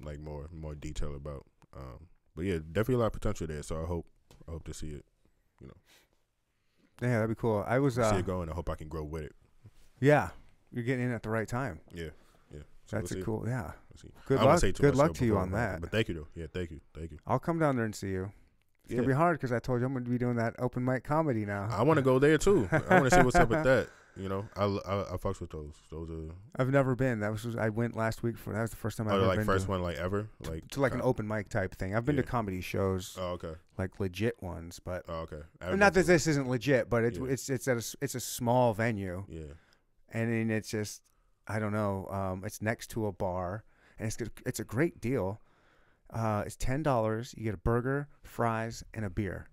like more more detail about. Um, but yeah, definitely a lot of potential there. So I hope I hope to see it You know. yeah, that'd be cool. I was see uh, it going. I hope I can grow with it. yeah, you're getting in at the right time. Yeah, yeah. So That's we'll a cool. Yeah, We'll good I luck. Good luck to you on that. But thank you though. Yeah, thank you, thank you. I'll come down there and see you. It's Yeah. gonna be hard because I told you I'm gonna be doing that open mic comedy now. I want to go there too. I want to see what's up with that. You know, I I, I fucks with those. Those are I've never been. That was just, I went last week for that was the first time I've oh, ever like been first to, one like ever like to like an uh, open mic type thing. I've been to comedy shows, Oh okay. like legit ones, but Oh okay. Not that this isn't legit, but it's Yeah. it's it's at a it's a small venue, Yeah. and then it's just I don't know. Um, it's next to a bar, and it's good, it's a great deal. Uh, it's ten dollars. You get a burger, fries, and a beer.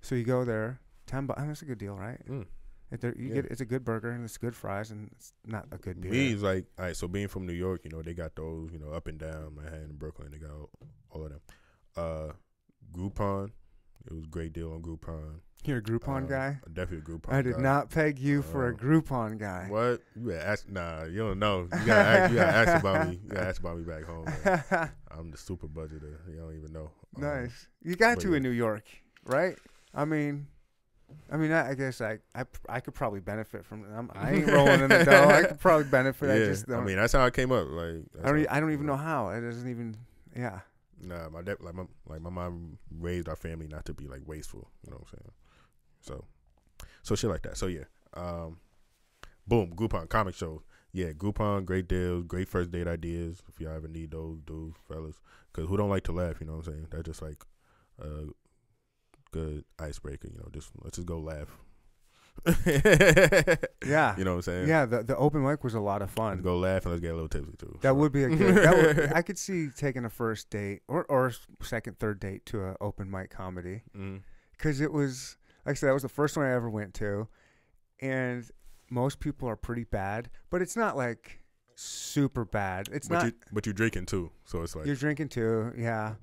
So you go there, ten bucks. That's a good deal, right? Mm. If there, you Yeah. get it's a good burger and it's good fries and it's not a good beer. Me is like, all right. So being from New York, you know, they got those, you know, up and down Manhattan, Brooklyn. They got all, all of them. Uh, Groupon, it was a great deal on Groupon. You're a Groupon Uh, guy. Definitely a Groupon. I did guy. not peg you for a Uh, Groupon guy. What? You gotta ask? Nah, you don't know. You gotta ask, you gotta ask about me. You gotta ask about me back home. man. I'm the super budgeter. You don't even know. Um, nice. You got to yeah. in New York, right? I mean, I mean, I, I guess I, I, I could probably benefit from it. I'm, I ain't rolling in the dough. I could probably benefit. yeah, I just don't. mean that's how I came up. Like I don't, I don't even know how. It doesn't even. Yeah. Nah, my dad, like my like my mom raised our family not to be like wasteful. You know what I'm saying? So, so shit like that. So yeah, um, boom, Groupon comic show. Yeah, Groupon, great deals, great first date ideas. If y'all ever need those, do fellas, because who don't like to laugh? You know what I'm saying? That's just like a good icebreaker. You know, just let's just go laugh. Yeah. You know what I'm saying? Yeah. The the open mic was a lot of fun. Let's go laugh and let's get a little tipsy too. That So, would be a good. That would, I could see taking a first date or or second, third date to an open mic comedy. because it was like I said, that was the first one I ever went to, and most people are pretty bad, but it's not like super bad. It's not but not. you but you drinking too, so it's like you're drinking too, yeah.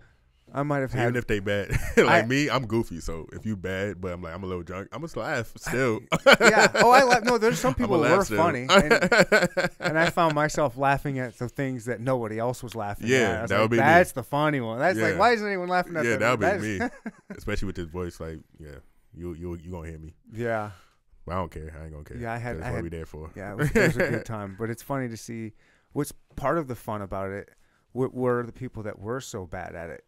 I might have had. even if they bad, like I- me, I'm goofy. So if you bad, but I'm like I'm a little drunk, I'm gonna laugh still. yeah. Oh, I laugh. No, there's some people who were still. funny, and, and I found myself laughing at the things that nobody else was laughing Yeah, at. I that like, would be me. That's the funny one. That's like, why isn't anyone laughing at yeah, that? Yeah, that would be me, especially with this voice. Like, yeah, you you you gonna hear me, yeah. but I don't care. I ain't gonna care. Yeah, I had- That's I what had- we there for. Yeah, it was, it was a good time. But it's funny to see what's part of the fun about it w- were the people that were so bad at it.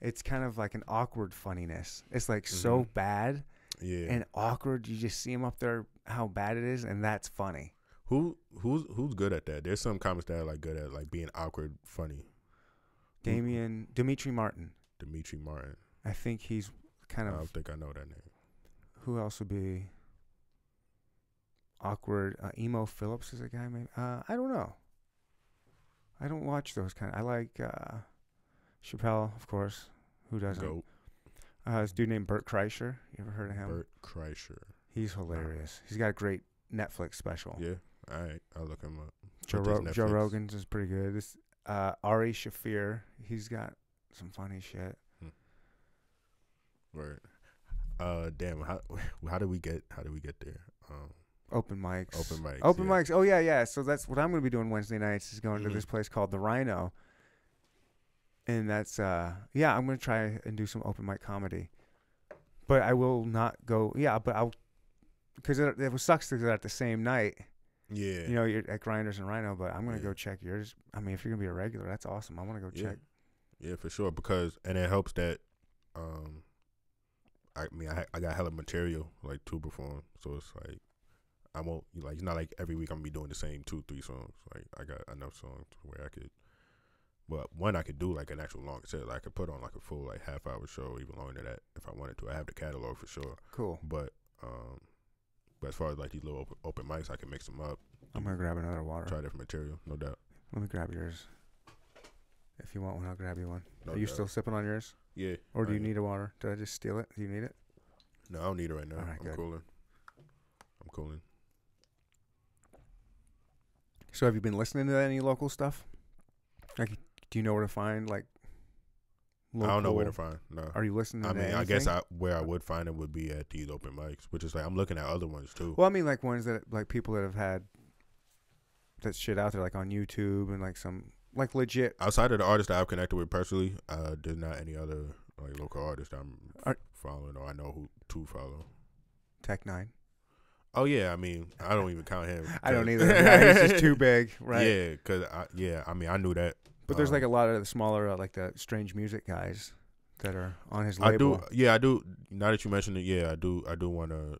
It's kind of like an awkward funniness. It's like so Mhm. bad yeah. and awkward. You just see them up there, how bad it is, and that's funny. Who who's who's good at that? There's some comics that are like good at like being awkward, funny. Damien, Demetri Martin. Demetri Martin. I think he's kind of. I don't think I know that name. Who else would be awkward? Uh, Emo Phillips is a guy, maybe. Uh, I don't know. I don't watch those kind. I like uh, Chappelle, of course. Who doesn't? Goat Uh, this dude named Bert Kreischer. You ever heard of him? Bert Kreischer. He's hilarious. He's got a great Netflix special. Yeah. All right, I'll look him up. Joe, Ro- Joe Rogan's is pretty good. This uh, Ari Shaffir. He's got some funny shit. Word. Uh, damn. How how did we get how did we get there? Um, Open mics. open mics. Open yeah. mics. Oh yeah, yeah. So that's what I'm going to be doing Wednesday nights is going Mhm. to this place called the Rhino. And that's uh yeah, I'm going to try and do some open mic comedy. But I will not go yeah, but I'll because it, it sucks because they're at the same night. Yeah. You know, you're at Grinders and Rhino, but I'm gonna Yeah. go check yours. I mean, if you're gonna be a regular, that's awesome. I want to go Yeah. check. Yeah, for sure. Because and it helps that, um, I mean, I ha- I got hella material like to perform, so it's like I won't like it's not like every week I'm gonna be doing the same two three songs. Like I got enough songs where I could. but one I could do like an actual long set. Like I could put on like a full like half hour show, even longer than that if I wanted to. I have the catalog for sure, Cool. but um, but as far as like these little open, open mics, I can mix them up, I'm gonna grab another water. try different material, no doubt. Let me grab yours. If you want one, I'll grab you one. No Are you doubt. still sipping on yours, Yeah. or do I you need a water? Did I just steal it? Do you need it? No, I don't need it right now. All right, I'm good. cooling. I'm cooling. So have you been listening to any local stuff? Like, do you know where to find like? Local, I don't know where to find. No. Are you listening? I mean, I guess? I where I would find it would be at these open mics, which is like I'm looking at other ones too. Well, I mean, like ones that like people that have had that shit out there, like on YouTube and like some like legit. Outside of the artists that I've connected with personally, uh, there's not any other like local artists I'm Are- following or I know who to follow. Tech Nine. Oh yeah, I mean I don't even count him. I don't either. Yeah, he's just too big, right? Yeah, cause I, yeah, I mean I knew that. But there's Um, like a lot of the smaller, uh, like the Strange Music guys that are on his label. I do. Yeah, I do. Now that you mentioned it, yeah, I do. I do want to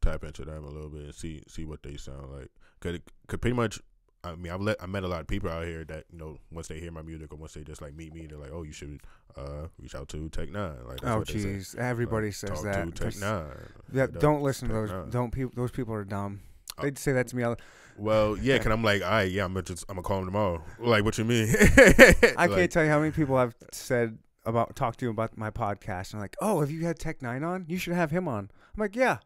tap into them a little bit and see see what they sound like. Cause, it- cause pretty much, I mean, I've let I met a lot of people out here that you know once they hear my music or once they just like meet me, they're like, oh, you should uh reach out to Tech N9ne. Like, that's Oh jeez, everybody Like, says talk that. To Tech N9ne. Yeah, Like, don't listen to those. Nine. Don't people? Those people are dumb. Uh, They'd say that to me. all- Well, yeah, cause I'm like, all right, yeah, I'm gonna just I'm gonna call them tomorrow. Like, what you mean? I can't tell you how many people I've said about talked to you about my podcast and I'm like, oh, have you had Tech N9ne on? You should have him on. I'm like, yeah.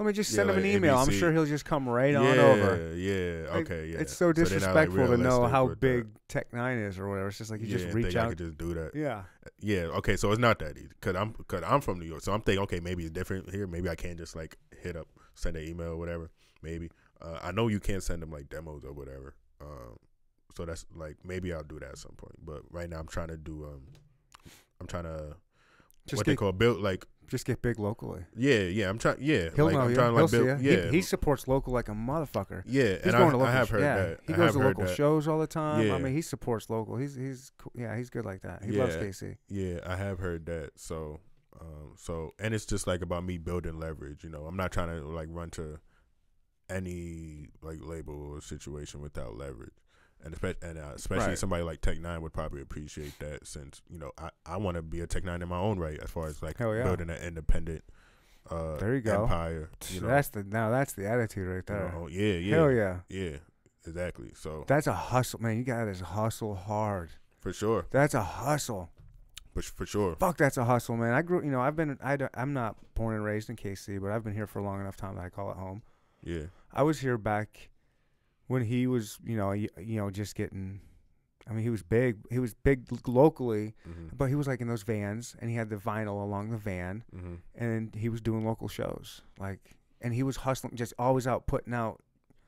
Let me just Yeah, send him like an email. I'm sure he'll just come right yeah, on over. Yeah, okay, yeah. It's so they're not, like, disrespectful to know how the- big Tech N9ne is or whatever. It's just like you yeah, just reach think I could just do that. Yeah. Yeah, okay, so it's not that easy because I'm because I'm from New York, so I'm thinking okay maybe it's different here. Maybe I can't just like hit up, send an email, or whatever. Maybe uh, I know you can't send them like demos or whatever. Um, so that's like maybe I'll do that at some point. But right now I'm trying to do um, I'm trying to Just what they call build like just get big locally. yeah yeah I'm trying yeah He'll like, know I'm trying He'll like see build you. yeah He, he supports local like a motherfucker. yeah He's and going I, to local. I have heard yeah, that he I goes to local that. shows all the time. Yeah. I mean, he supports local. He's he's cool. yeah, he's good like that. He loves Yeah. KC. Yeah, I have heard that. So, um, so and it's just like about me building leverage. You know, I'm not trying to like run to any like label or situation without leverage. And especially, uh, especially Right. somebody like Tech N9ne would probably appreciate that since you know I, I want to be a Tech N9ne in my own right as far as like yeah. building an independent uh There you go. empire. You know, that's the now that's the attitude right you there. know, yeah, yeah, Hell yeah. yeah, exactly. So That's a hustle, man. You got to hustle hard. for sure, That's a hustle. for, for sure, Fuck, that's a hustle, man. I grew, you know, I've been, I, I'm not born and raised in KC, but I've been here for a long enough time that I call it home. yeah, I was here back when he was, you know, you, you know, just getting. I mean, he was big. He was big locally, hmm but he was like in those vans, and he had the vinyl along the van, hmm and he was doing local shows, like, and he was hustling, just always out putting out,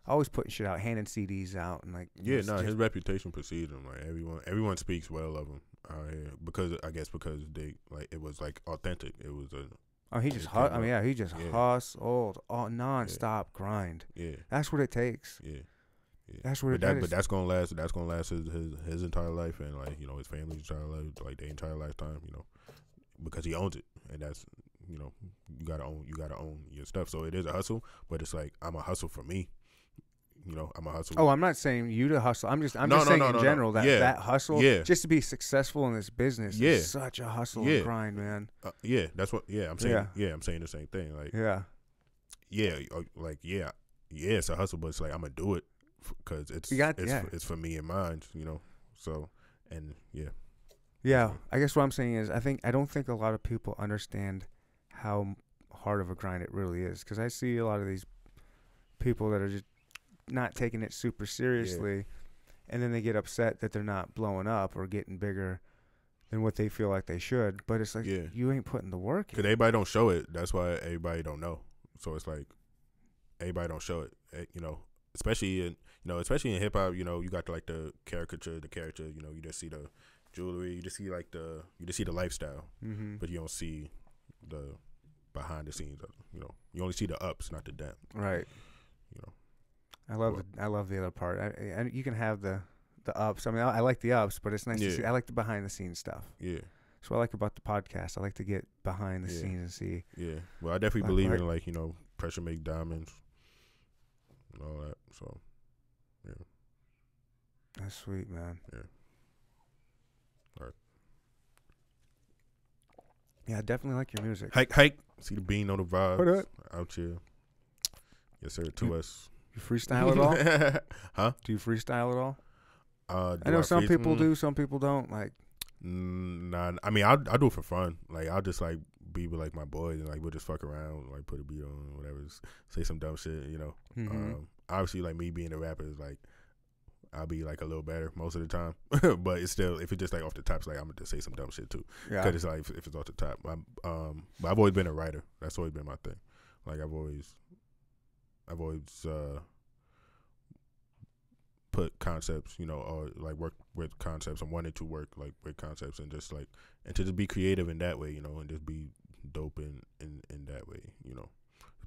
always putting shit out, handing CDs out, and like, Yeah, no, his reputation precedes him. Like everyone, everyone speaks well of him out here because I guess because they like it was like authentic. It was a oh, he just, it hu- I mean, yeah, he just Yeah. hustled, all nonstop grind. yeah, That's what it takes. yeah, yeah. That's what But it that, is. but that's gonna last. That's gonna last his, his his entire life and like you know his family's entire life, like their entire lifetime. You know, because he owns it, and that's you know you gotta own you gotta own your stuff. So it is a hustle, but it's like I'm a hustle for me. You know, I'm a hustle. Oh, I'm not saying you to hustle. I'm just I'm No, just no, saying no, in general that Yeah. that hustle Yeah. just to be successful in this business Yeah. is such a hustle Yeah. and grind, man. uh, yeah, that's what. Yeah, I'm saying. Yeah. Yeah. I'm saying the same thing. Like Yeah. yeah, uh, like yeah, yeah, it's a hustle, but it's like I'm gonna do it because it's got- it's, yeah. it's for me and mine, you know. So and yeah, Yeah. I guess what I'm saying is I think I don't think a lot of people understand how hard of a grind it really is cuz I see a lot of these people that are just not taking it super seriously and then they get upset that they're not blowing up or getting bigger than what they feel like they should, but it's like Yeah. you ain't putting the work in. because everybody don't show it. That's why everybody don't know. So it's like everybody don't show it. eh, You know, especially in know, especially in hip hop. You know, you got like the caricature, the character. You know, you just see the jewelry, you just see like the you just see the lifestyle, Mhm. but you don't see the behind the scenes. Of, you know, you only see the ups, not the downs. Right. You know. I love Well- the I love the other part. I, I, you can have the the ups. I mean, I, I like the ups, but it's nice to see. I like the behind the scenes stuff. Yeah, That's what I like about the podcast. I like to get behind the Yeah. scenes and see. yeah. Well, I definitely Like- believe like- in like you know pressure make diamonds and all that. So That's sweet, man. Yeah. Alright. Yeah, I definitely like your music. hike, hike. See the bean on the vibes What up? out here. Yes, sir. To us. You freestyle at all? huh? Do you freestyle at all? Uh, I know some freeze- people mm, do, some people don't. Like, Mm, nah, I mean, I I do it for fun. Like, I'll just like be with like my boys and like we'll just fuck around, like put a beat on, whatever, say some dumb shit, you know. mhm. Um, obviously, like me being a rapper is like I'll be like a little better most of the time, but it's still if it's just like off the top, it's like I'm gonna just say some dumb shit too. yeah, Cause it's like if, if it's off the top. I'm, um, but I've always been a writer. That's always been my thing. Like I've always, I've always uh, put concepts, you know, or like work with concepts. I wanted to work like with concepts and just like and to just be creative in that way, you know, and just be dope in in in that way, you know.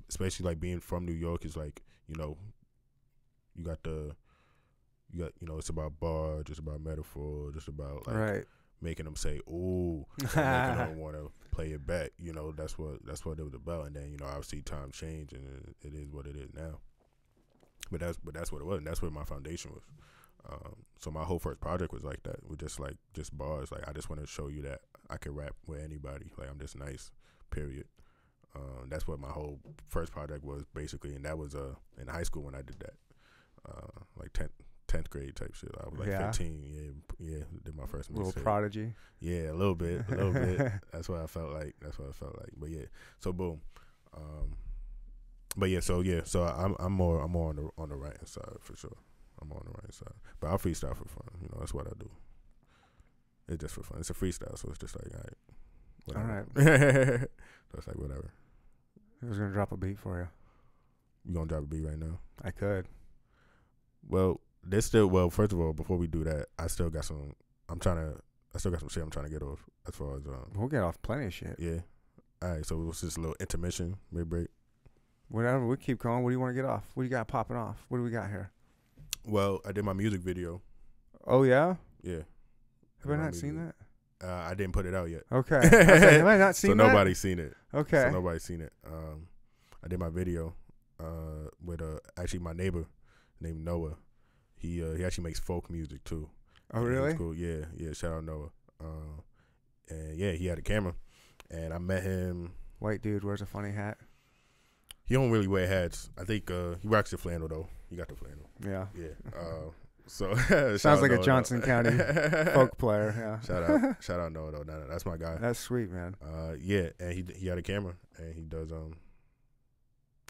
Especially like being from New York is like you know, you got the. You got, you know, it's about bar, just about metaphor, just about like right. making them say, "Ooh," making them want to play it back. You know, that's what that's what it was about. And then you know, obviously, time change, and it, it is what it is now. But that's but that's what it was, and that's what my foundation was. Um, so my whole first project was like that, with just like just bars. Like I just want to show you that I can rap with anybody. Like I'm just nice. Period. Um, that's what my whole first project was basically, and that was uh in high school when I did that, uh, like tenth tenth grade type shit. I was like Yeah. fifteen. Yeah, yeah. Did my first Little mixtape. prodigy. Yeah, a little bit, a little bit. That's what I felt like. That's what I felt like. But yeah, so boom. Um, but yeah, so yeah, so I'm I'm more I'm more on the on the writing side for sure. I'm on the writing side, but I'll freestyle for fun. You know, that's what I do. It's just for fun. It's a freestyle, so it's just like all right, whatever. so it's like whatever. I was gonna drop a beat for you. You gonna drop a beat right now? I could. Well, there's still well. First of all, before we do that, I still got some. I'm trying to. I still got some shit I'm trying to get off as far as um. We'll get off plenty of shit. Yeah. All right, so it was just a little intermission, mid break. Whatever. We keep going. What do you want to get off? What do you got popping off? What do we got here? Well, I did my music video. Oh yeah. Yeah. Have I not seen that? Uh, I didn't put it out yet. Okay. Like, have I not seen so that? nobody's seen it. Okay. So nobody's seen it. Um, I did my video uh, with uh, actually my neighbor named Noah. He uh, he actually makes folk music too. oh Yeah, he was really? Cool. Yeah, yeah. Shout out Noah. Uh, and yeah, he had a camera, and I met him. White dude wears a funny hat. He don't really wear hats. I think uh, he rocks the flannel though. He got the flannel. Yeah. Yeah. Uh, so Sounds like a Noah, though. Johnson County Folk player. Yeah. Shout out, shout out Noah though. Nah, nah, that's my guy. That's sweet, man. Uh, yeah, and he he had a camera, and he does um,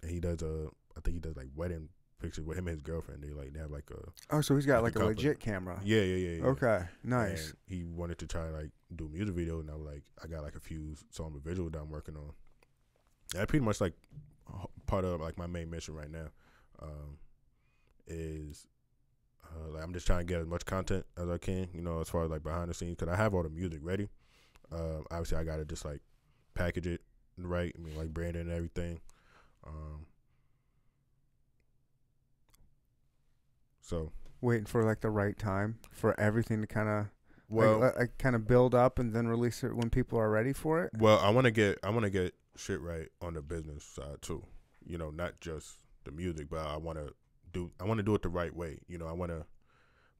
and he does uh, I think he does like wedding pictures with him and his girlfriend. They like they have like a Oh, so he's got Like like a a legit camera. yeah yeah yeah. yeah. Okay. Nice. And he wanted to try like do a music video, and I was like, I got like a few songs with visual that I'm working on. I pretty much like part of like my main mission right now, um, is. Uh, like I'm just trying to get as much content as I can, you know, as far as like behind the scenes, because I have all the music ready. Uh, obviously, I gotta just like package it right. I mean, like branding and everything. Um, so Waiting for like the right time for everything to kind of well, uh, like, like kind of build up and then release it when people are ready for it. Well, I want to get I want to get shit right on the business side too. You know, not just the music, but I want to do I want to do it the right way. You know, I want to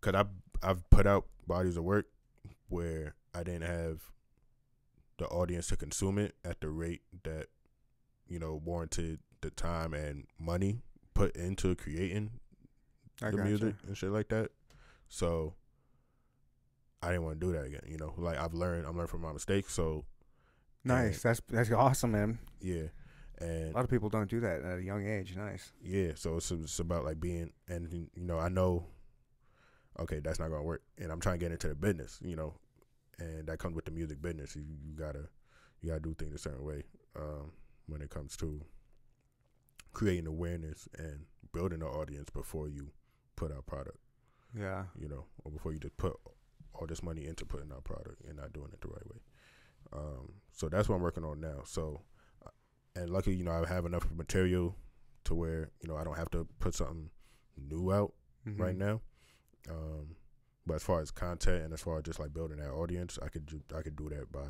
cuz I I've put out bodies of work where I didn't have the audience to consume it at the rate that you know warranted the time and money put into creating I the music and shit like that. So I didn't want to do that again. You know, like I've learned, I'm learning from my mistakes. So Nice. That's that's awesome, man. yeah, and A lot of people don't do that at a young age. Nice. yeah, so it's, it's about like being, and you know, I know, okay, that's not gonna work, and I'm trying to get into the business, you know, and that comes with the music business. You, you gotta, you gotta do things a certain way um, when it comes to creating awareness and building an audience before you put out product. Yeah. you know, or before you just put all this money into putting out product and not doing it the right way. Um, so that's what I'm working on now. So, uh, and luckily, you know, I have enough material to where you know I don't have to put something new out Mhm. right now. Um, but as far as content and as far as just like building that audience, I could ju- I could do that by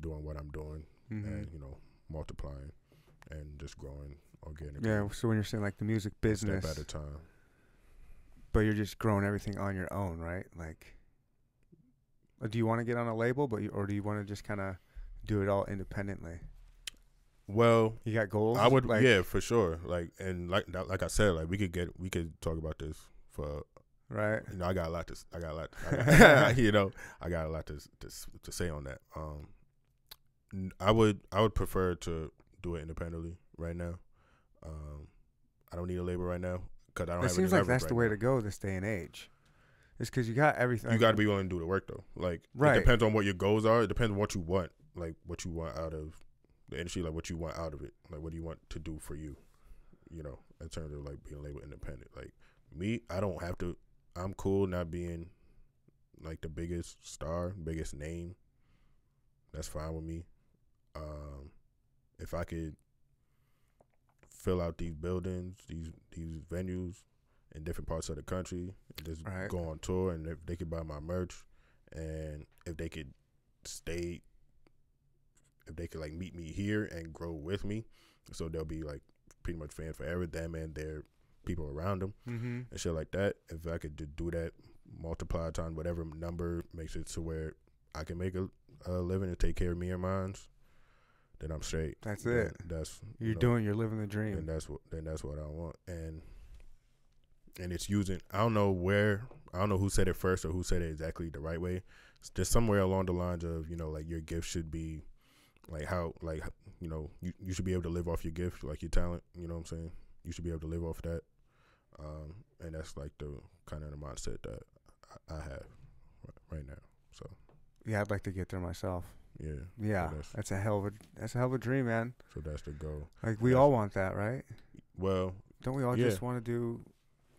doing what I'm doing Mhm. and you know multiplying and just growing organically. Yeah. So when you're saying like the music business, step at a time. But you're just growing everything on your own, right? Like, uh, do you want to get on a label, but you, or do you want to just kind of do it all independently? Well, You got goals? I would, like, yeah, for sure. Like and like like I said, like we could get we could talk about this for Right. you know I got a lot to I got a lot I got, you know I got a lot to to to say on that. Um, I would I would prefer to do it independently right now. Um, I don't need a label right now because I don't. It seems like that's the way now. to go this day and age. It's because you got everything. You got to be willing to do the work though. Like Right. it depends on what your goals are. It depends on what you want. Like what you want out of the industry. Like what you want out of it. Like what do you want to do for you? You know, in terms of like being labeled independent. Like me, I don't have to. I'm cool not being like the biggest star, biggest name. That's fine with me. Um, if I could fill out these buildings, these these venues in different parts of the country, and just Right. go on tour, and if they could buy my merch, and if they could stay, if they could like meet me here and grow with me, so they'll be like pretty much fans forever. Them and their people around them Mm-hmm. and shit like that. If I could just do that, multiply times whatever number makes it to where I can make a, a living and take care of me and mine, then I'm straight. That's Then it. That's You're you know, doing. You're living the dream. and that's what then that's what I want. And and it's using I don't know where I don't know who said it first or who said it exactly the right way. It's just somewhere along the lines of, you know, like your gift should be like how like you know, you, you should be able to live off your gift, like your talent, you know what I'm saying? You should be able to live off that. Um, and that's like the kind of the mindset that I, I have ri- right now. So Yeah, I'd like to get there myself. Yeah, Yeah, that's- that's a hell of a that's a hell of a dream, man. so that's the goal. Like we all want that, right? Well, Don't we all Yeah. just want to do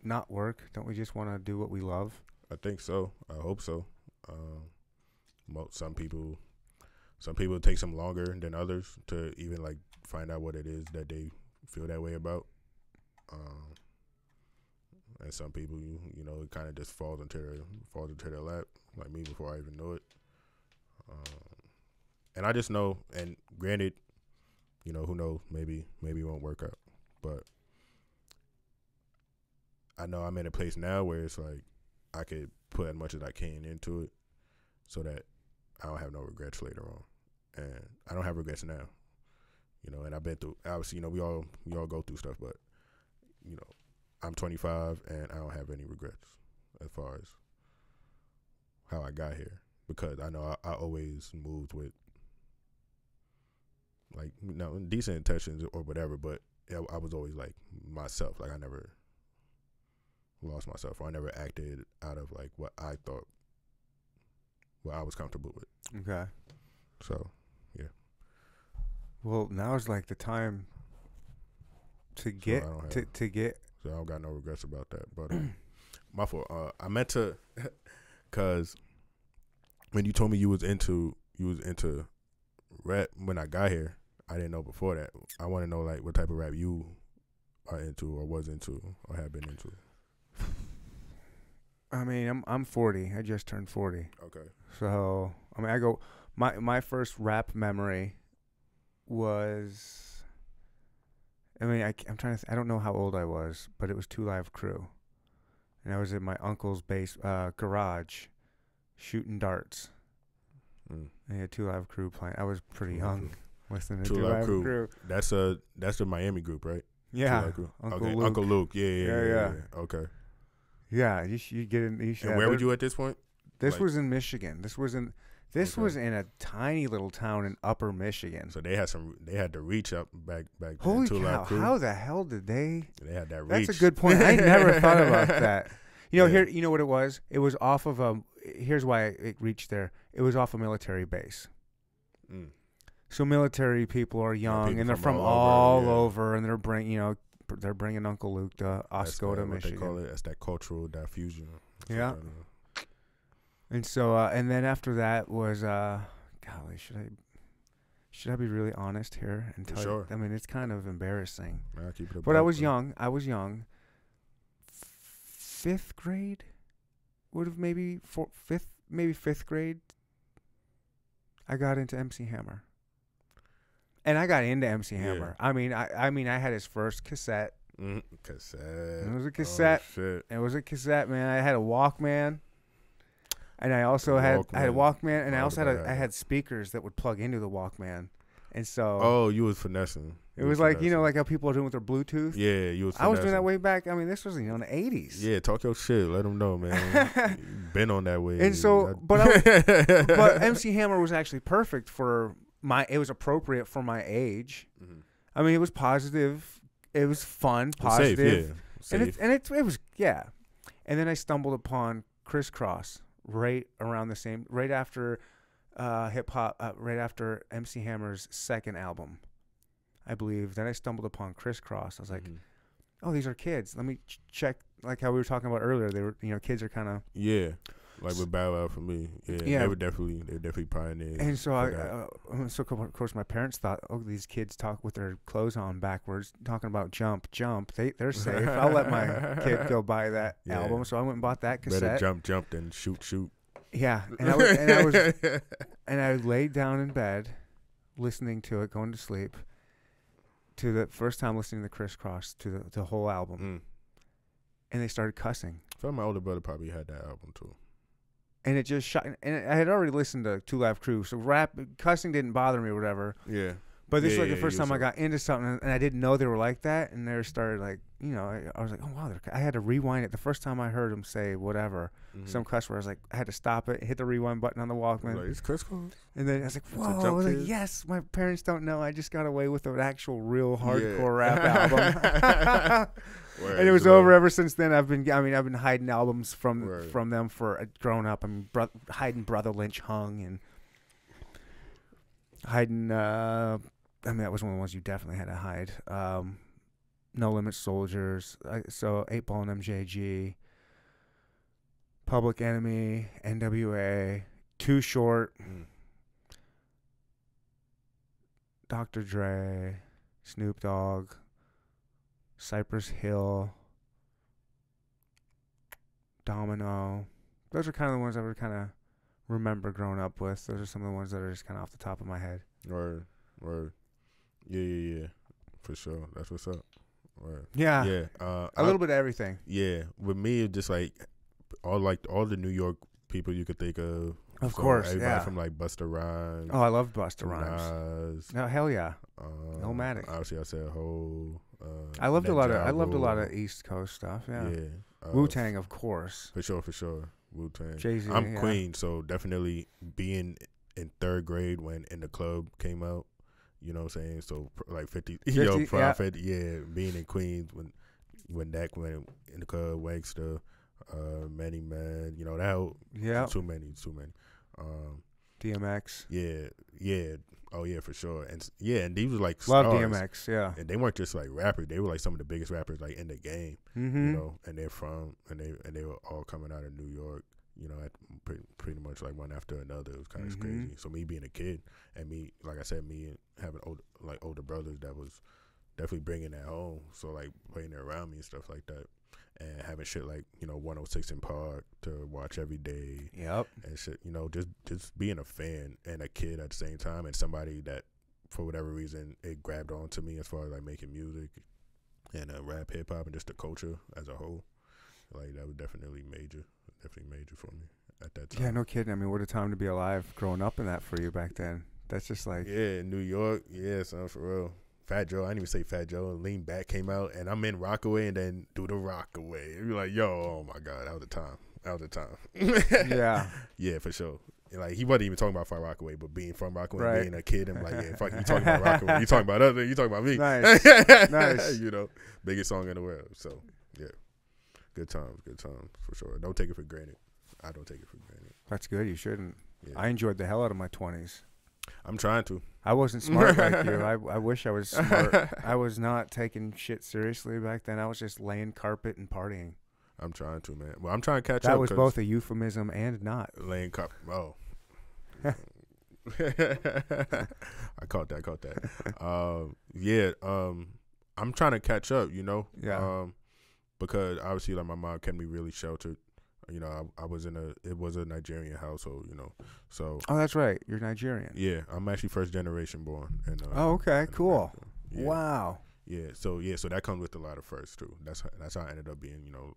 not work? Don't we just want to do what we love? I think so. I hope so. Um, some people, some people it takes them longer than others to even like find out what it is that they feel that way about. Um, and some people, you you know, it kind of just falls into their falls into their lap, like me before I even know it. Um, and I just know, and granted, you know, who knows? Maybe maybe it won't work out, but I know I'm in a place now where it's like I could put as much as I can into it, so that I don't have no regrets later on, and I don't have regrets now. You know, and I've been through. Obviously, you know, we all we all go through stuff, but you know, I'm 25 and I don't have any regrets as far as how I got here because I know I, I always moved with like you know decent intentions or whatever, but I, I was always like myself. Like I never lost myself or I never acted out of like what I thought what I was comfortable with. Okay. So yeah. Well, now is like the time to get don't to have- to get. So I don't got no regrets about that. But uh, my fault. Uh, I meant to, cause when you told me you was into you was into rap when I got here, I didn't know before that. I want to know like what type of rap you are into or was into or have been into. I mean, I'm I'm 40. I just turned 40. Okay. So I mean, I go. My my first rap memory was. I mean, I, am trying to. Th- I don't know how old I was, but it was Two Live Crew, and I was in my uncle's base uh, garage, shooting darts. Mm. And he had Two Live Crew playing. I was pretty young, listening to Live Crew. Crew. That's a that's the Miami group, right? Yeah, Uncle okay. Luke. Uncle Luke. Yeah, yeah, Yeah, yeah. yeah, yeah. Okay. yeah. You should you get in. You should. And where were there- you at this point? This like- was in Michigan. This was in. This Okay. was in a tiny little town in Upper Michigan. So they had some. They had to reach up back back. then. Holy Two cow! Crew. How the hell did they? They had that That's a good point. I never thought about that. You know, Yeah. here, you know what it was? It was off of a. Here's why it reached there. It was off a military base. Mm. So military people are young people and they're from from, all all, over, yeah. over, and they're bring you know they're bringing Uncle Luke to That's Oscoda, the- what they call it. That's that cultural diffusion. Yeah. Uh, And so, uh, and then after that was, uh, golly, should I? Should I be really honest here and tell Sure. you? I mean, it's kind of embarrassing. Nah, keep it But I was bro. young. I was young. Fifth grade would have maybe four, fifth, maybe fifth grade. I got into MC Hammer, and I got into MC Yeah. Hammer. I mean, I, I mean, I had his first cassette. Mm, cassette. It was a Oh, cassette. shit. It was a cassette, man. I had a Walkman, and I also The had I had a Walkman. Walkman, and I I also had had I had speakers that would plug into the Walkman, and so Oh, you was finessing. it was like you know like how people are doing with their Bluetooth. Yeah, you was. I was doing that way back. I mean, this was you know in the eighties. Yeah, talk your shit. Let them know, man. Been on that way. And so, but I, but MC Hammer was actually perfect for my. It was appropriate for my age. Mhm. I mean, it was positive. It was fun, Safe, positive, yeah. and it and it it was yeah. And then I stumbled upon Kris Kross right around the same, right after uh, hip hop, uh, right after MC Hammer's second album, I believe. Then I stumbled upon Kris Kross. I was like, Mhm. oh, these are kids. Let me ch- check. Like how we were talking about earlier, they were you know kids are kind of yeah, like with Bow Wow for me. Yeah, Yeah. they were definitely they were definitely pioneers. And so I, uh, uh, so of course my parents thought, oh, these kids talk with their clothes on backwards, talking about jump, jump. They they're safe. I'll let my kid go buy that Yeah. album. So I went and bought that cassette. better jump, jump than shoot, shoot. Yeah, and I was, and I was and I laid down in bed, listening to it, going to sleep. To the first time listening to the Kris Kross to the, the whole album, mm. and they started cussing, I felt my older brother probably had that album too. And it just shot. And I had already listened to Two Live Crew, so rap cussing didn't bother me or whatever. Yeah, But this Yeah, was like the first time I got into something, and I didn't know they were like that. And they started like, you know, I, I was like, oh wow, they're, I had to rewind it. The first time I heard them say whatever, Mhm. some cuss word, I was like, I had to stop it, hit the rewind button on the Walkman, like it's Cole. and then I was like, whoa, I was like, yes, my parents don't know. I just got away with an actual real hardcore Yeah. rap album. And it was over ever since then. I've been, I mean, I've been hiding albums from from them for uh, growing up. I'm bro- hiding Brother Lynch Hung and hiding. uh I mean, that was one of the ones you definitely had to hide. Um, no Limit Soldiers. I, so Eight Ball and MJG. Public Enemy, NWA, Too Short, Mm. Dr. Dre, Snoop Dogg, Cypress Hill, Domino. Those are kind of the ones I would kind of remember growing up with. Those are some of the ones that are just kind of off the top of my head. Word, word. Yeah, yeah, yeah. For sure. That's what's up. Word. Yeah, yeah. Uh, a I- little bit of everything. Yeah. With me, it's just like all like all the New York people you could think of. Of So course, everybody yeah. from like Busta Rhymes, Oh, I love Busta Rhymes. Nas, No, hell yeah. um, Illmatic. Obviously, I said Ho. Uh, I loved a Nat lot of I loved a lot of East Coast stuff. Yeah, Yeah. uh, Wu Tang, of course. For sure, for sure. Wu Tang. Jay Z. I'm yeah. Queen, so definitely being in third grade when In the Club came out, you know what I'm saying? So like 50, 50, yo, yeah. Yeah. being in Queens when when that went In the Club, Wankster, uh, Many Men, you know, that Yeah, too many, too many. Um, DMX. yeah, yeah. Oh yeah, for sure. And yeah, and these were like Love stars. DMX. Yeah. And they weren't just like rappers; they were like some of the biggest rappers like in the game Mm-hmm. you know, and they're from and they and they were all coming out of New York, you know, at pretty, pretty much like one after another. It was kind of Mhm. crazy. So me being a kid and me, like I said, me having older like older brothers that was definitely bringing that home. So like playing it around me and stuff like that, and having shit like you know 106 & Park to watch every day Yep. and shit. You know, just just being a fan and a kid at the same time, and somebody that for whatever reason it grabbed on to me as far as like making music and uh, rap, hip hop, and just the culture as a whole. Like that was definitely major, definitely major for me at that time. Yeah, no kidding. I mean, what a time to be alive growing up in that for you back then. That's just like, Yeah, New York. Yeah, son, for real. Fat Joe, I didn't even say Fat Joe. Lean Back came out, and I'm in Rockaway, and then do the Rockaway. You're like, yo, oh my god, that was the time. That was the time. yeah. Yeah, for sure. And, like he wasn't even talking about Far Rockaway, but being from Rockaway, Right. being a kid, I'm like, yeah, fuck, you talking about Rockaway? You talking about other? You talking about me? Nice. Nice. you know, biggest song in the world. So good times, good times for sure. Don't take it for granted. I don't take it for granted. That's good. You shouldn't. Yeah. I enjoyed the hell out of my 20s. I'm trying to. I wasn't smart like you. I, I wish I was smart. I was not taking shit seriously back then. I was just laying carpet and partying. I'm trying to, man. Well, I'm trying to catch up. That up. was 'cause both a euphemism and not. laying carpet. Oh, I caught that. I caught that. um, yeah. Um, I'm trying to catch up. You know. Yeah. Um, because obviously, like my mom kept me really sheltered. You know, I, I was in a it was a Nigerian household. You know, so Oh, that's right. You're Nigerian. yeah, I'm actually first generation born. And uh, Oh, okay. Cool. Yeah. Wow. Yeah, so yeah, so that comes with a lot of firsts too. That's how, that's how I ended up being, you know,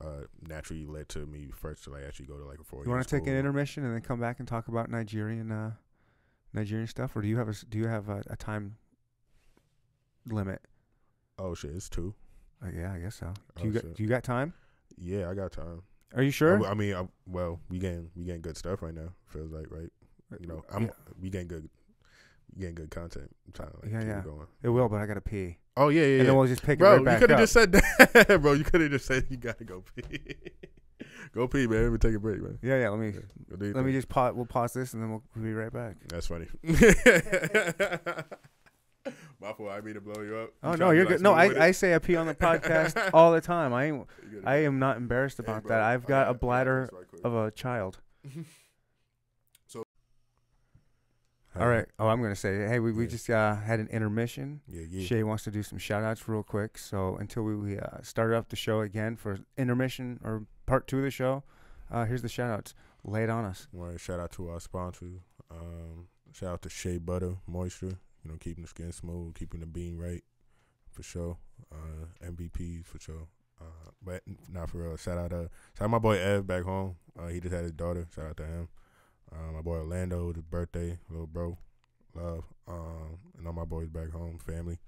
uh, naturally led to me first to like actually go to like a four. You want to take an intermission and then come back and talk about Nigerian, uh, Nigerian stuff, or do you have a do you have a, a time limit? Oh shit, it's two. Uh, yeah, I guess so. Do Oh, you got shit. do you got time? Yeah, I got time. Are you sure? I, I mean, I, well, we getting we getting good stuff right now. Feels like right. You know, I'm Yeah. we getting good, we getting good content. I'm trying to like Yeah, keep yeah. it going. It will, but I gotta pee, Oh yeah, yeah, and yeah. then we'll just pick Bro, it right you could have just said that, bro. You could have just said you gotta go pee. go pee, man. Let me take a break, man. yeah, yeah. Let me Yeah. Go do let me just pause. We'll pause this, and then we'll, we'll be right back. That's funny. My fault. I mean to blow you up. Oh You no, you're good. No, I, I say I pee on the podcast all the time. I ain't, I am not embarrassed about Hey, that. I've I got I a bladder right of a child. so. All right. Oh, I'm gonna say, hey, we, we Yeah. just uh, had an intermission. Yeah, yeah. Shay wants to do some shout outs real quick. So until we, we uh, start up the show again for intermission or part two of the show, uh, here's the shout outs. Lay it on us. Want to shout out to our sponsors. Um, shout out to Shea Butter Moisture. You know, keeping the skin smooth, keeping the bean right, for sure. Uh, MVPs for sure. Uh, but not for real. Shout out uh, shout out my boy Ev back home. Uh, he just had his daughter. Shout out to him. Uh, my boy Orlando, his birthday, little bro, love. Um, and all my boys back home, family.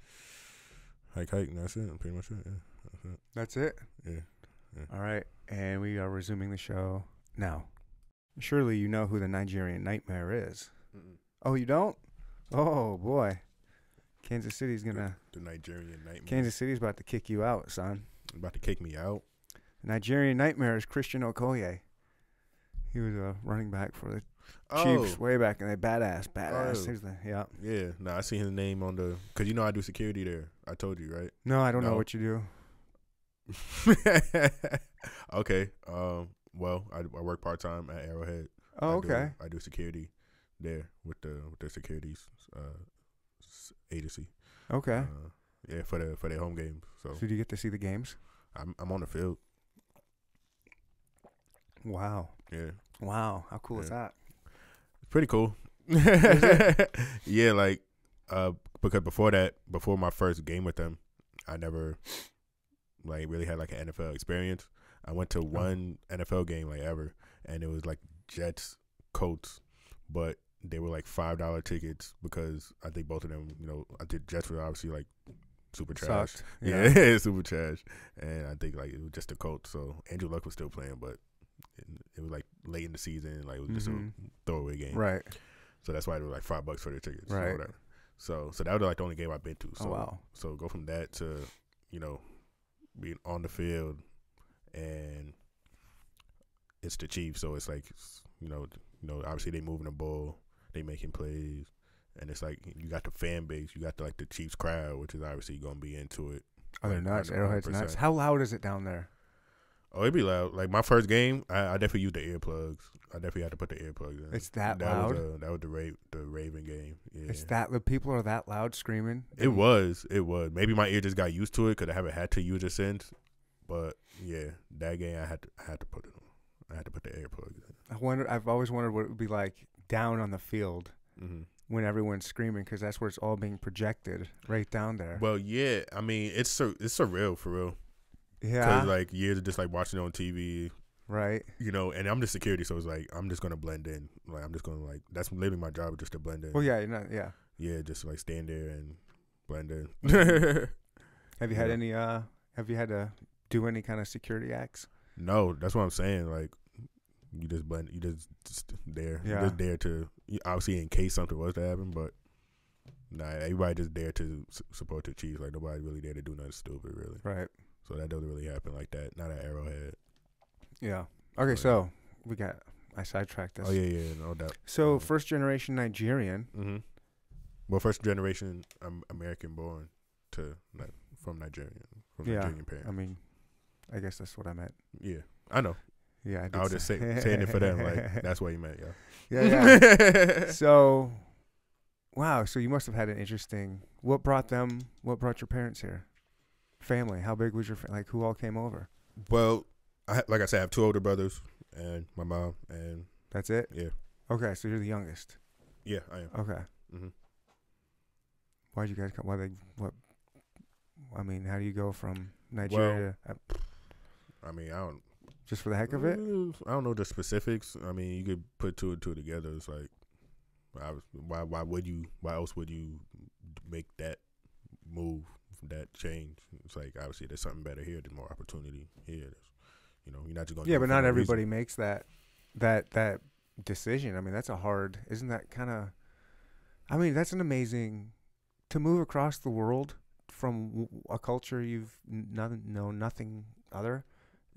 Hike, hike. And that's it. Pretty much it. Yeah, that's it. That's it. Yeah. All right. And we are resuming the show now. Surely you know who the Nigerian Nightmare is. Oh, you don't? Oh, boy. Kansas City's to. The Nigerian nightmare. Kansas City's about to kick you out, son. about to kick me out. Nigerian Nightmare is Christian Okoye. He was a running back for the Oh, Chiefs way back in the badass, badass. Oh. The, yeah. yeah. No, I see his name on the. Cause you know I do security there. I told you, right? No, I don't know what you do. okay. Um. Well, I, I work part time at Arrowhead. Oh, I do- okay. I do security there with the with the securities uh, agency. Okay. Uh, yeah, for the for their home games. So So do you get to see the games? I'm I'm on the field. Wow. Yeah, Wow. How cool is that? it's pretty cool. yeah, like uh, because before that, before my first game with them, I never like really had like an NFL experience. I went to one NFL game like ever, and it was like Jets, Colts, but they were like five dollar tickets because I think both of them, you know, I think Jets were obviously like super trash. Sucked. Yeah, super trash. And I think like it was just a Colts. So Andrew Luck was still playing, but it, it was like late in the season, like it was just Mhm. a throwaway game. Right. So that's why they were like five bucks for the tickets. Right. Whatever. So so that was like the only game I've been to. So oh, wow. so go from that to, you know, being on the field and it's the Chiefs, so it's like you know, you know, obviously they moving the ball, they making plays, and it's like you got the fan base, you got the, like the Chiefs crowd, which is obviously gonna be into it. Oh, they're nuts. 100%. Arrowhead's nuts. How loud is it down there? Oh, it'd be loud. Like my first game, I, I definitely used the earplugs. I definitely had to put the earplugs in. It's that that loud? Was the, that was the Ra- the Raven game. Yeah. It's that the people are that loud screaming. It was. It was. Maybe my ear just got used to it because I haven't had to use it since. But yeah, that game I had to I had to put it on. I had to put the earplugs in. I wonder. I've always wondered what it would be like down on the field hmm when everyone's screaming because that's where it's all being projected right down there. Well, yeah. I mean, it's sur- it's surreal for real. yeah. Because like years of just like watching it on TV, right. you know. And I'm just security, so it's like I'm just gonna blend in. Like I'm just gonna like that's literally my job, just to blend in. Well, yeah. Not, yeah. Yeah, just like stand there and blend in. Have you had Yeah. any? Uh, have you had to do any kind of security acts? No, that's what I'm saying. Like, you just blend. You just, just there. Yeah. You just there to obviously in case something was to happen, but nah, everybody just there to support the Chiefs. Like nobody really there to do nothing stupid, really. Right. So that doesn't really happen like that. Not at Arrowhead. Yeah. Okay. Right. So we got. I sidetracked this. Oh yeah, yeah, no doubt. So Mhm. first generation Nigerian. Mm-hmm. Well, first generation um, American born to like, from Nigerian from Yeah, Nigerian parents. I mean, I guess that's what I meant. yeah, I know. Yeah, I, did I was just say- say, saying it for them. Like that's what you meant, yo. yeah, yeah. so, wow. So you must have had an interesting. What brought them? What brought your parents here? Family. How big was your fa- like? Who all came over? well, I like I said, I have two older brothers and my mom, and That's it. yeah, Okay, so you're the youngest. yeah, I am. Okay. hmm Why'd you guys come? Why they? What? I mean, how do you go from Nigeria uh, I mean, I don't. Just for the heck of it? Mm, I don't know the specifics. I mean, you could put two and two together. It's like, I was, why why would you? Why else would you make that move, that change? It's like obviously there's something better here. There's more opportunity here. There's, you know, you're not just going. Yeah, but not everybody makes that that that decision. I mean, that's a hard. Isn't that kind of? I mean, that's an amazing to move across the world from w- a culture you've n- nothing know nothing other,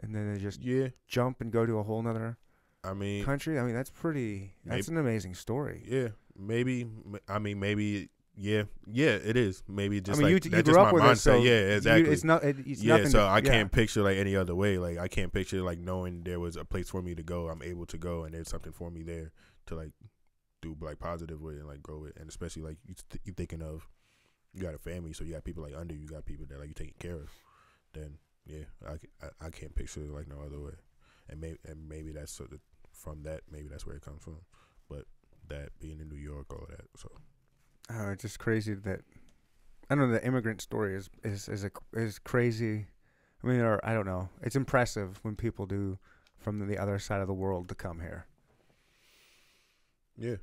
and then they just Yeah, jump and go to a whole nother I mean, country. I mean, that's pretty. That's an amazing story. yeah, maybe. I mean, maybe. Yeah, yeah, it is. Maybe just I mean, like you, that's you just grew my up with mindset. it, so yeah, you- exactly. it's not. It, it's yeah, so to- I yeah. can't picture like any other way. Like I can't picture like knowing there was a place for me to go. I'm able to go, and there's something for me there to like do like positive with and like grow with, and especially like you th- you thinking of you got a family, so you got people like under you, you got people that like you taking care of. Then yeah, I, I, I can't picture it like no other way, and maybe and maybe that's sort of from that maybe that's where it comes from, but that being in New York, all of that. So Oh, it's just crazy that I don't know. The immigrant story is is is a, is crazy. I mean, or I don't know. It's impressive when people do from the other side of the world to come here. Yeah,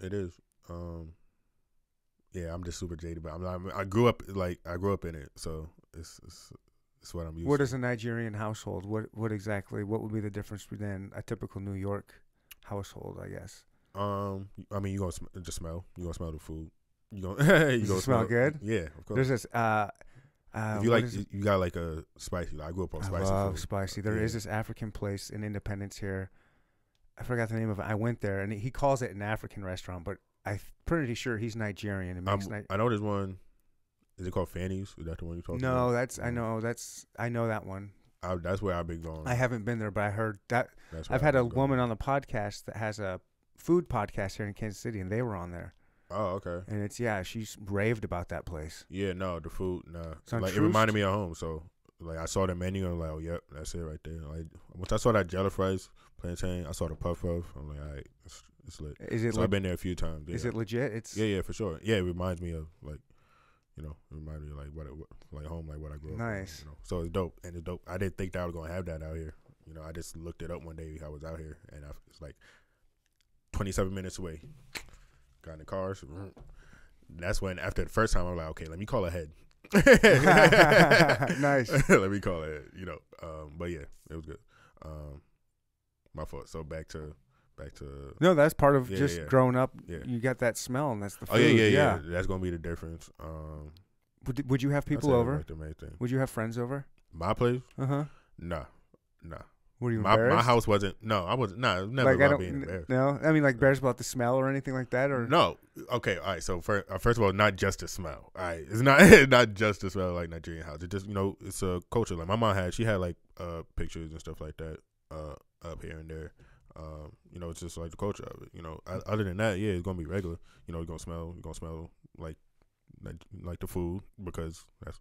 it is. Um, yeah, I'm just super jaded, but I'm not, I grew up like I grew up in it, so it's it's, it's what I'm used What to. is a Nigerian household? What what exactly? What would be the difference between a typical New York household? I guess. Um, I mean, you gonna sm- just smell. You gonna smell the food. You gonna you gonna smell good? Yeah, of course. There's this. Uh, uh, if you like, is you got like a spicy. Like, I grew up on I spicy love food. spicy. There is Yeah. this African place in Independence here. I forgot the name of it. I went there, and he calls it an African restaurant, but I'm pretty sure he's Nigerian. Ni- I know there's one. Is it called Fannie's? Is that the one you talking no, about? No, that's I Mm. know that's I know that one. I, that's where I've been going. I haven't been there, but I heard that That's I've had a going. woman on the podcast that has a food podcast here in Kansas City, and they were on there, Oh, okay. and it's yeah, she's raved about that place. Yeah, no, the food, nah. Like it reminded me of home. So like I saw the menu and I'm like, oh, yep, that's it right there. Like once I saw that jollof rice plantain, I saw the puff puff. I'm like, all right, it's, it's lit. Is it So I've been there a few times. Yeah. is it legit? It's yeah, yeah, for sure. Yeah, it reminds me of like, you know, it reminds me of like what, it, what like home, like what I grew up. with, Nice. you know? So it's dope, and it's dope. I didn't think that I was gonna have that out here. You know, I just looked it up one day. I was out here, and I, it's like 27 minutes away. Got in the cars. That's when after the first time I'm like, okay, let me call ahead. Nice. let me call ahead. You know, um, but yeah, it was good. Um, my fault. So back to back to. no, that's part of Yeah, just yeah. growing up. Yeah. You got that smell, and that's the food. Oh yeah, yeah, yeah, That's gonna be the difference. Um, Would, would you have people over? Like the main thing. Would you have friends over? My place? Uh huh. Nah, nah. Were you My embarrassed? my house wasn't. No, I wasn't. Nah, never like about being embarrassed. No, I mean like bears about the smell or anything like that, or No. Okay. All right. So first, uh, first of all, not just the smell. All right. It's not not just the smell like Nigerian house. It just you know it's a culture. Like my mom had, she had like uh pictures and stuff like that uh up here and there. Um, you know, it's just like the culture of it. You know, other than that, yeah, it's gonna be regular. You know, you're gonna smell, you're gonna smell like like, like the food because that's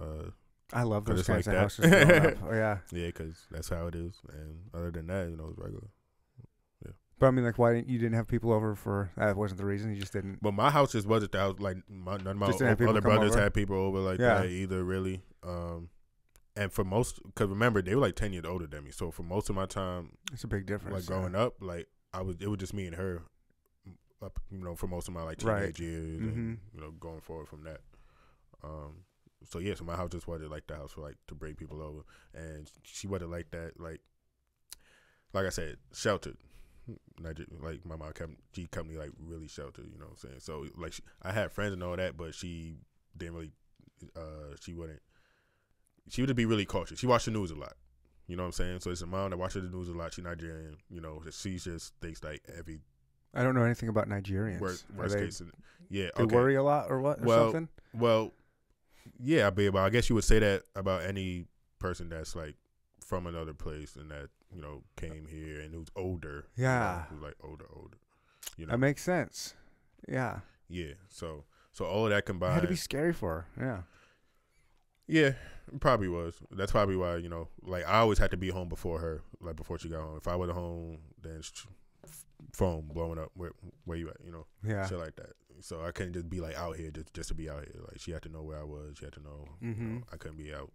uh I love those kinds like of houses. Oh, yeah, yeah, because that's how it is. And other than that, you know, it's regular. Yeah. But I mean, like, why didn't you didn't have people over for? That wasn't the reason. You just didn't. But my house just wasn't the house. Like my, none of my Just didn't have o- other brothers over? had people over like Yeah. that either. Really, um, and for most, because remember they were like ten years older than me. So for most of my time, It's a big difference. like growing up, like I was, it was just me and her. Up, you know, for most of my like Right. teenage years, Mhm. and you know, going forward from that. Um, so yeah, so my house just wasn't like the house for like to bring people over, and she wasn't like that. Like, like I said, sheltered. Like my mom kept she kept me like really sheltered, you know what I'm saying? So like she, I had friends and all that, but she didn't really uh she wouldn't she would be really cautious. She watched the news a lot. You know what I'm saying? So it's a mom that watches the news a lot. She's Nigerian, you know, she just thinks like every I don't know anything about Nigerians. worst, worst they, case. Yeah, they okay. worry a lot or what or Well, something. Well, yeah, but I guess you would say that about any person that's like from another place and that you know came here and who's older. you Yeah. know, who's like older, older. You know, That makes sense. Yeah. yeah. So so all of that It combined, had to be scary for her. Yeah. Yeah, probably was. That's probably why you know, like I always had to be home before her, like before she got home. If I wasn't home, then phone blowing up. Where where you at? You know, Yeah. shit like that. So I couldn't just be like out here just just to be out here. Like she had to know where I was. She had to know. you know. I couldn't be out.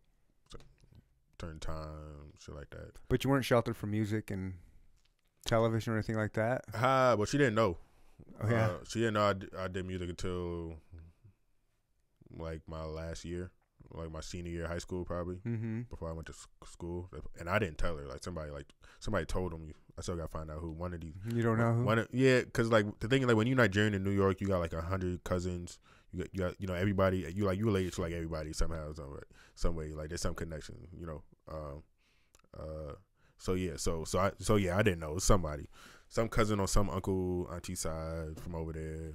So, turn time, shit like that. But you weren't sheltered from music and television or anything like that. Ah, but she didn't know. Oh yeah. Uh, she didn't know I did, I did music until like my last year, like my senior year of high school, probably mm-hmm. before I went to school. And I didn't tell her. Like somebody, like somebody told them. I still got to find out who one of these. You don't know who. One, of- yeah, because like the thing, is, like when you're Nigerian in New York, you got like a hundred cousins. You got, you got, you know, everybody. You like you related to like everybody somehow, some way, some way. Like there's some connection, you know. Um, uh, so yeah, so so I so yeah, I didn't know it was somebody, some cousin or some uncle auntie side from over there,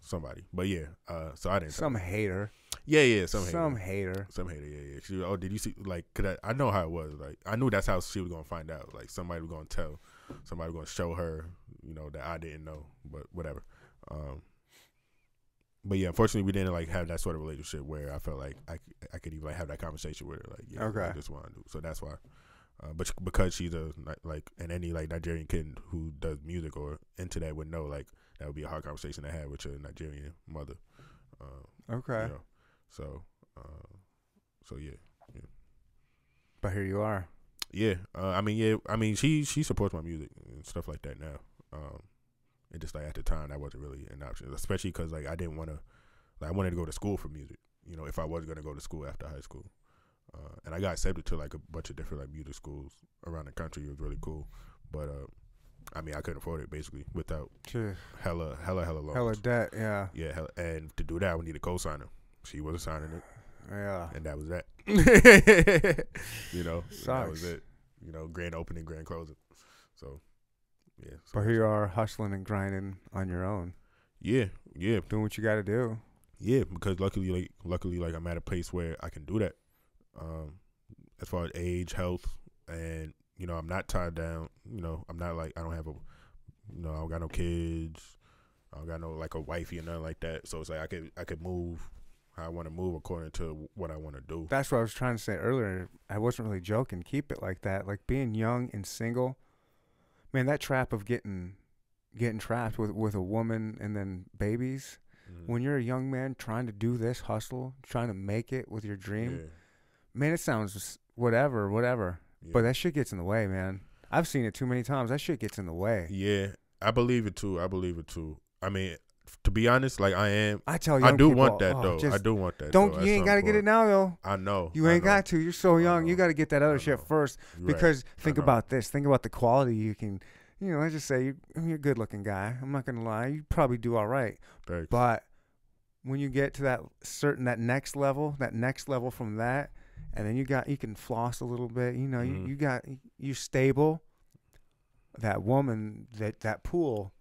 somebody. But yeah, uh, so I didn't. Some hater. Yeah, yeah, some hater. Some hater. Some hater, yeah, yeah. She, was, oh, did you see? Like, could I? I know how it was. Like, I knew that's how she was gonna find out. Like, somebody was gonna tell, somebody was gonna show her, you know, that I didn't know. But whatever. Um, but yeah, unfortunately, we didn't like have that sort of relationship where I felt like I, I could even like have that conversation with her. Like, yeah, Okay. I just want to do. So that's why. Uh, but because she's a like, and any like Nigerian kid who does music or into that would know like that would be a hard conversation to have with your Nigerian mother. Uh, Okay. you know, so, uh, so yeah, yeah. But here you are. yeah. Uh, I mean, yeah. I mean, she she supports my music and stuff like that now. Um, and just like at the time, that wasn't really an option, especially because like I didn't want to, like I wanted to go to school for music. You know, if I was gonna go to school after high school, uh, and I got accepted to like a bunch of different like music schools around the country. It was really cool, but uh, I mean, I couldn't afford it basically without hella hella hella loans. Hella debt. Yeah. yeah, hella, and to do that, we need a co-signer. She wasn't signing it. Yeah. and that was that. you know, that was it. You know, grand opening, grand closing. So, yeah. So But here you are hustling and grinding on your own, yeah, yeah, doing what you got to do. yeah. Because luckily, like, luckily, like, I'm at a place where I can do that. Um, as far as age, health, and you know, I'm not tied down. You know, I'm not like I don't have a, you know, I don't got no kids. I don't got no like a wifey or nothing like that. So it's like I could I could move how I want to move according to what I want to do. That's what I was trying to say earlier. I wasn't really joking. Keep it like that. Like being young and single. Man, that trap of getting getting trapped with with a woman and then babies. Mhm. When you're a young man trying to do this hustle, trying to make it with your dream, Yeah, man, it sounds whatever, whatever. yeah. But that shit gets in the way, man. I've seen it too many times. That shit gets in the way. Yeah, I believe it too. I believe it too. I mean, to be honest, like I am, I tell you, I do want that though. I do want that. Don't though, you ain't got to get it now though. I know. You I ain't know. got to. You're so young. You got to get that other shit first. You're right. Because think about this. Think about the quality you can. You know, let's just say you, you're a good-looking guy. I'm not gonna lie. You probably do all right. Thanks. But when you get to that certain that next level, that next level from that, and then you got you can floss a little bit. You know, Mhm. you, you got you stable. That woman, that that pool,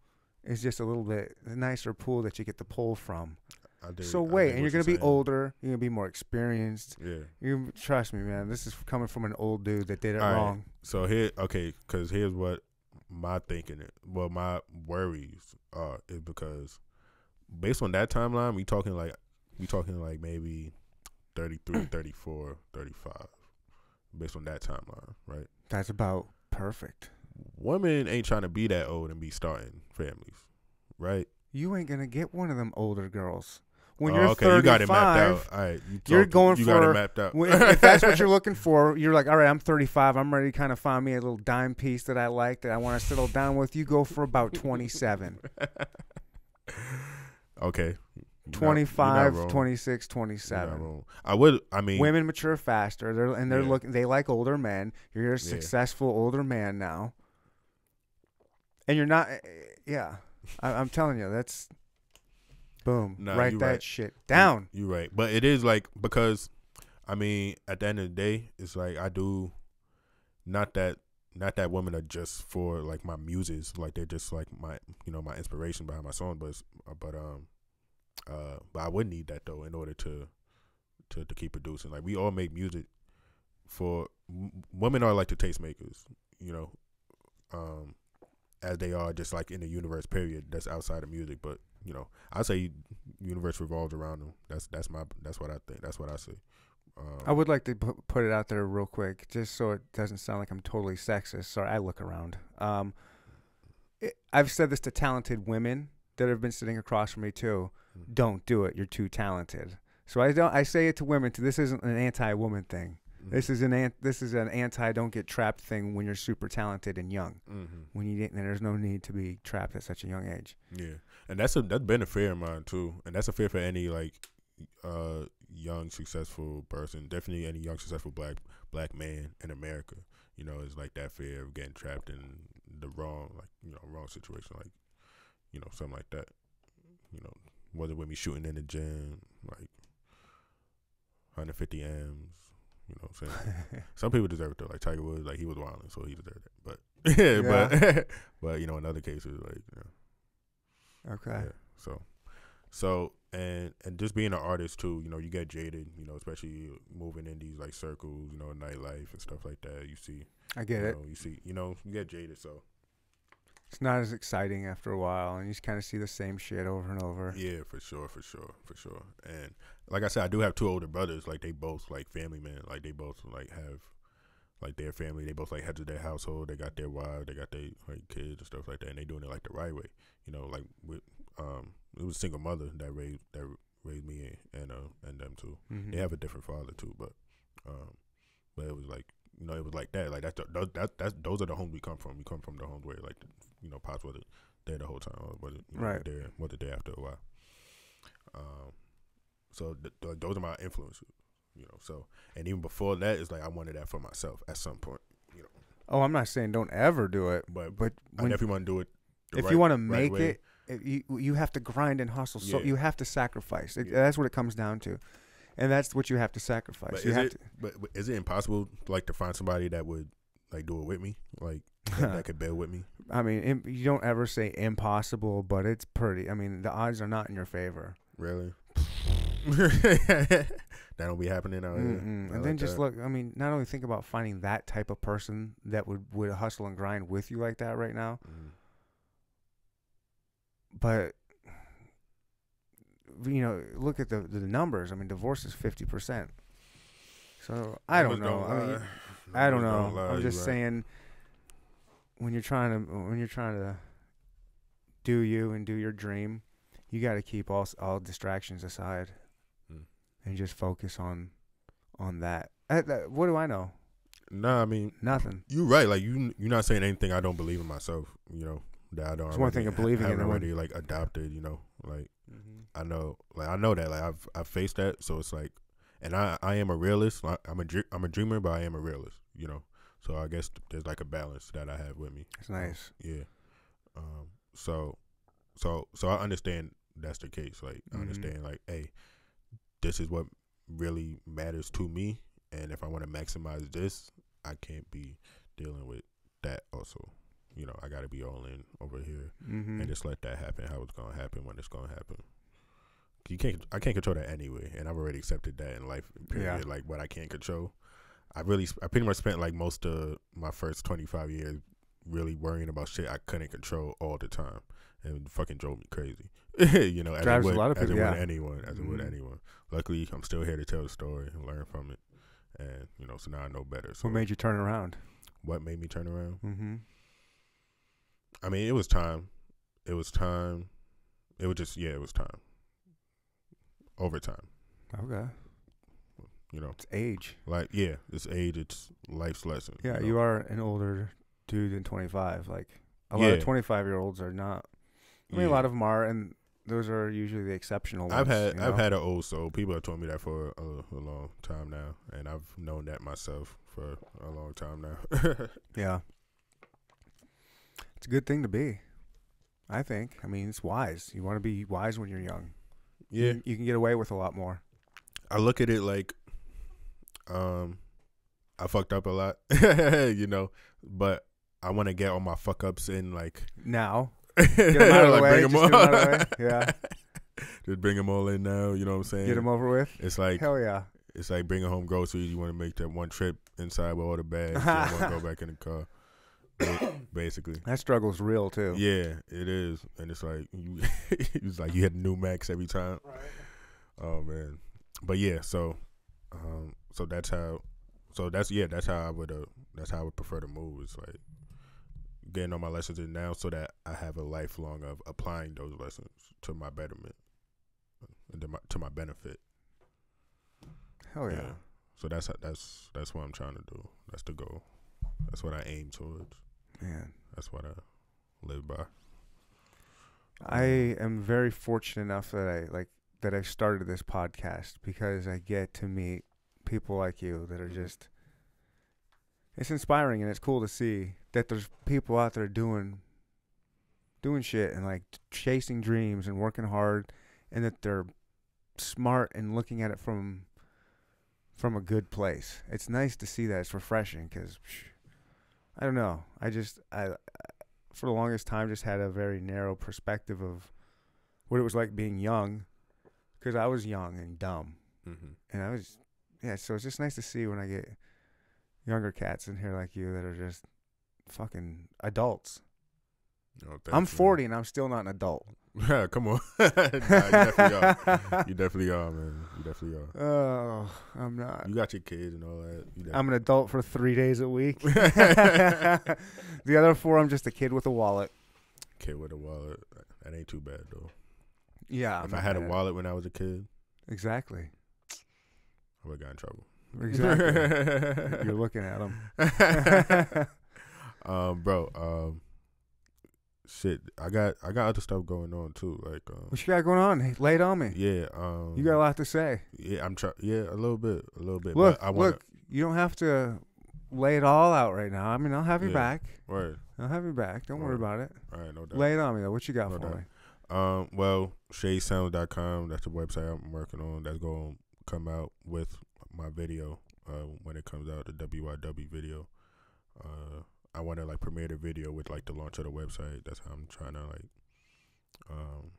is just a little bit nicer pool that you get to pull from. I dig- so wait, and you're gonna be older. You're gonna be more experienced. Yeah. You trust me, man. This is coming from an old dude that did it All right. wrong. So here, okay, because here's what my thinking, is. well, my worries are is because based on that timeline, we talking like we talking like maybe 33, 34, 35, based on that timeline, right? That's about perfect. Women ain't trying to be that old and be starting families, right? You ain't gonna get one of them older girls when Oh, you're okay, 35. you got it mapped out. All right, you you're talked- going you got for- it mapped out. if that's what you're looking for, you're like, all right, I'm 35. I'm ready to kind of find me a little dime piece that I like that I want to settle down with. You go for about 27, okay, You're not- you're not 25, 26, 27. I would. I mean, Women mature faster. They're and they're Yeah. looking. They like older men. You're a successful older man now, and you're not. eh, Yeah, I, I'm telling you, that's boom. Nah, write you that right. shit down. You're right, but it is like because, I mean, at the end of the day, it's like I do, not that not that women are just for like my muses, like they're just like my you know my inspiration behind my song, but but um, uh, but I would need that though in order to to to keep producing. Like we all make music for women are like the tastemakers, you know, um, as they are just like in the universe. Period. That's outside of music, but you know, I say universe revolves around them. That's that's my that's what I think. That's what I say. Um, I would like to pu- put it out there real quick, just so it doesn't sound like I'm totally sexist. Sorry, I look around. Um, it, I've said this to talented women that have been sitting across from me too. Mhm. Don't do it. You're too talented. So I don't. I say it to women. To this isn't an anti-woman thing. Mhm. This is an an, this is an anti don't get trapped thing when you're super talented and young. Mhm. When you didn't, there's no need to be trapped at such a young age. Yeah, and that's a that's been a fear of mine too, and that's a fear for any like uh young successful person. Definitely any young successful black black man in America. You know, it's like that fear of getting trapped in the wrong like you know wrong situation, like you know something like that. You know, whether with me shooting in the gym, like 150 M's. You know what I'm saying? Some people deserve it though. Like Tiger Woods, like he was wilding, so he deserved it. But but but you know, in other cases, like you know, okay. yeah. So, so and and just being an artist too, you know, you get jaded, you know, especially moving in these like circles, you know, nightlife and stuff like that. You see, I get you it. Know, you see, you know, you get jaded. So It's not as exciting after a while, and you just kind of see the same shit over and over. yeah, for sure, for sure, for sure. And like I said, I do have two older brothers. Like they both like family men. Like they both like have like their family. They both like heads of their household. They got their wives. They got their like kids and stuff like that. And they doing it like the right way. You know, like with um, it was a single mother that raised that raised me and uh and them too. Mhm. They have a different father too, but um, but it was like you know it was like that. Like that's the, those that that's those are the homes we come from. We come from the homes where like you know pops wasn't there the whole time, or was it you know, Right. there wasn't there after a while. Um, so th- th- those are my influences, you know. So and even before that, it's like I wanted that for myself at some point, you know. Oh, I'm not saying don't ever do it, But but I when, definitely want to do it. if right- you want to right make way. it, it, you you have to grind and hustle. So Yeah. you have to sacrifice. It, Yeah. That's what it comes down to, and that's what you have to sacrifice. But you is have it but, but is it impossible like to find somebody that would like do it with me, like that, that could build with me? I mean, im- you don't ever say impossible, but it's pretty. I mean, the odds are not in your favor. Really? that don't be happening out here. Mm-mm. And like then just that. look. I mean, not only think about finding that type of person that would would hustle and grind with you like that right now, Mhm. but you know, look at the the numbers. I mean, divorce is fifty percent. So I don't know. I mean, I don't know. lie, I'm just right. saying when you're trying to when you're trying to do you and do your dream, you got to keep all all distractions aside Mm. and just focus on on that. Uh, that- What do I know? Nah, I mean, Nothing. you're right. Like you, you're not saying anything I don't believe in myself. You know that I don't. It's one thing of believing and haven't one- already like adopted. You know, like I know, like I know that. Like I've I've faced that. So it's like, and I I am a realist. I'm a dr- I'm a dreamer, but I am a realist. You know, so I guess there's like a balance that I have with me. It's nice. Yeah. Um. So, so so I understand that's the case. Like I Mhm. understand. Like, hey, this is what really matters to me, and if I want to maximize this, I can't be dealing with that. Also, you know, I got to be all in over here Mm-hmm. and just let that happen. How it's gonna happen when it's gonna happen. You can't. I can't control that anyway, and I've already accepted that in life. Period. Yeah. Like what I can't control. I really. I pretty much spent like most of my first twenty five years really worrying about shit I couldn't control all the time, and it fucking drove me crazy. you know, as Drives it a would, lot of as it people, would anyone, as it would Mhm. anyone. Luckily, I'm still here to tell the story and learn from it, and you know, so now I know better. So What made you turn around? what made me turn around? Mm-hmm. I mean, it was time. It was time. It was just yeah, it was time. Over time, Okay. you know, It's age. like yeah, it's age, it's life's lesson. Yeah, know? you are an older dude than 25. Like a lot Yeah. of 25 year olds are not. I mean, a lot of them are, and those are usually the exceptional ones. I've had you I've had an old soul. People have told me that for a, a long time now, and I've known that myself for a long time now. Yeah. It's a good thing to be. I think. I mean, it's wise. You want to be wise when you're young. Yeah, You, you can get away with a lot more. I look at it like, um, I fucked up a lot, you know, but I want to get all my fuck ups in like Now, get them out of the Like, way. bring Just 'em get 'em out of the way. Yeah. just bring them all in now. You know what I'm saying? Get them over with. It's like Hell yeah. it's like bringing home groceries. You want to make that one trip inside with all the bags. you want to go back in the car. Ba- Basically, That struggle's real too. yeah, it is, and it's like you, it's like you had new max every time. Oh man, but yeah, so, um, so that's how, so that's yeah, that's how I would, uh, that's how I would prefer to move. It's like getting all my lessons in now, so that I have a lifelong of applying those lessons to my betterment, and to my, to my benefit. Hell yeah. So that's that's that's what I'm trying to do. That's the goal. That's what I aim towards. Man. That's what I live by. I am very fortunate enough that I like that I started this podcast because I get to meet people like you that are just it's inspiring and it's cool to see that there's people out there doing doing shit and like chasing dreams and working hard and that they're smart and looking at it from from a good place. It's nice to see that. It's refreshing cuz I don't know. I just I for the longest time just had a very narrow perspective of what it was like being young because I was young and dumb Mm-hmm. and I was yeah so it's just nice to see when I get younger cats in here like you that are just fucking adults. Oh, I'm 40 and I'm still not an adult. Yeah, come on. nah, you definitely are. You definitely are, man. You definitely are. Oh, I'm not. You got your kids and all that. You I'm an adult for 3 days a week. the other 4 I'm just a kid with a wallet. kid with a wallet. That ain't too bad though. Yeah. if I had a wallet when I was a kid, Exactly. I would have got in trouble. Exactly. You're looking at them. um, bro. Um, shit. I got I got other stuff going on too. Like, um, What you got going on? Lay it on me. yeah. Um, You got a lot to say. Yeah, I'm trying. Yeah, a little bit, a little bit. Look, but I want look, you don't have to lay it all out right now. I mean, I'll have your Yeah. back. Right. I'll have your back. Don't worry about it. All right. No doubt. Lay it on me though. What you got No for doubt. me? Um, well, seyisound.com, that's the website I'm working on. That's going to come out with my video uh, when it comes out, the WYW video. Uh, I want to like premiere the video with like the launch of the website. That's how I'm trying to like um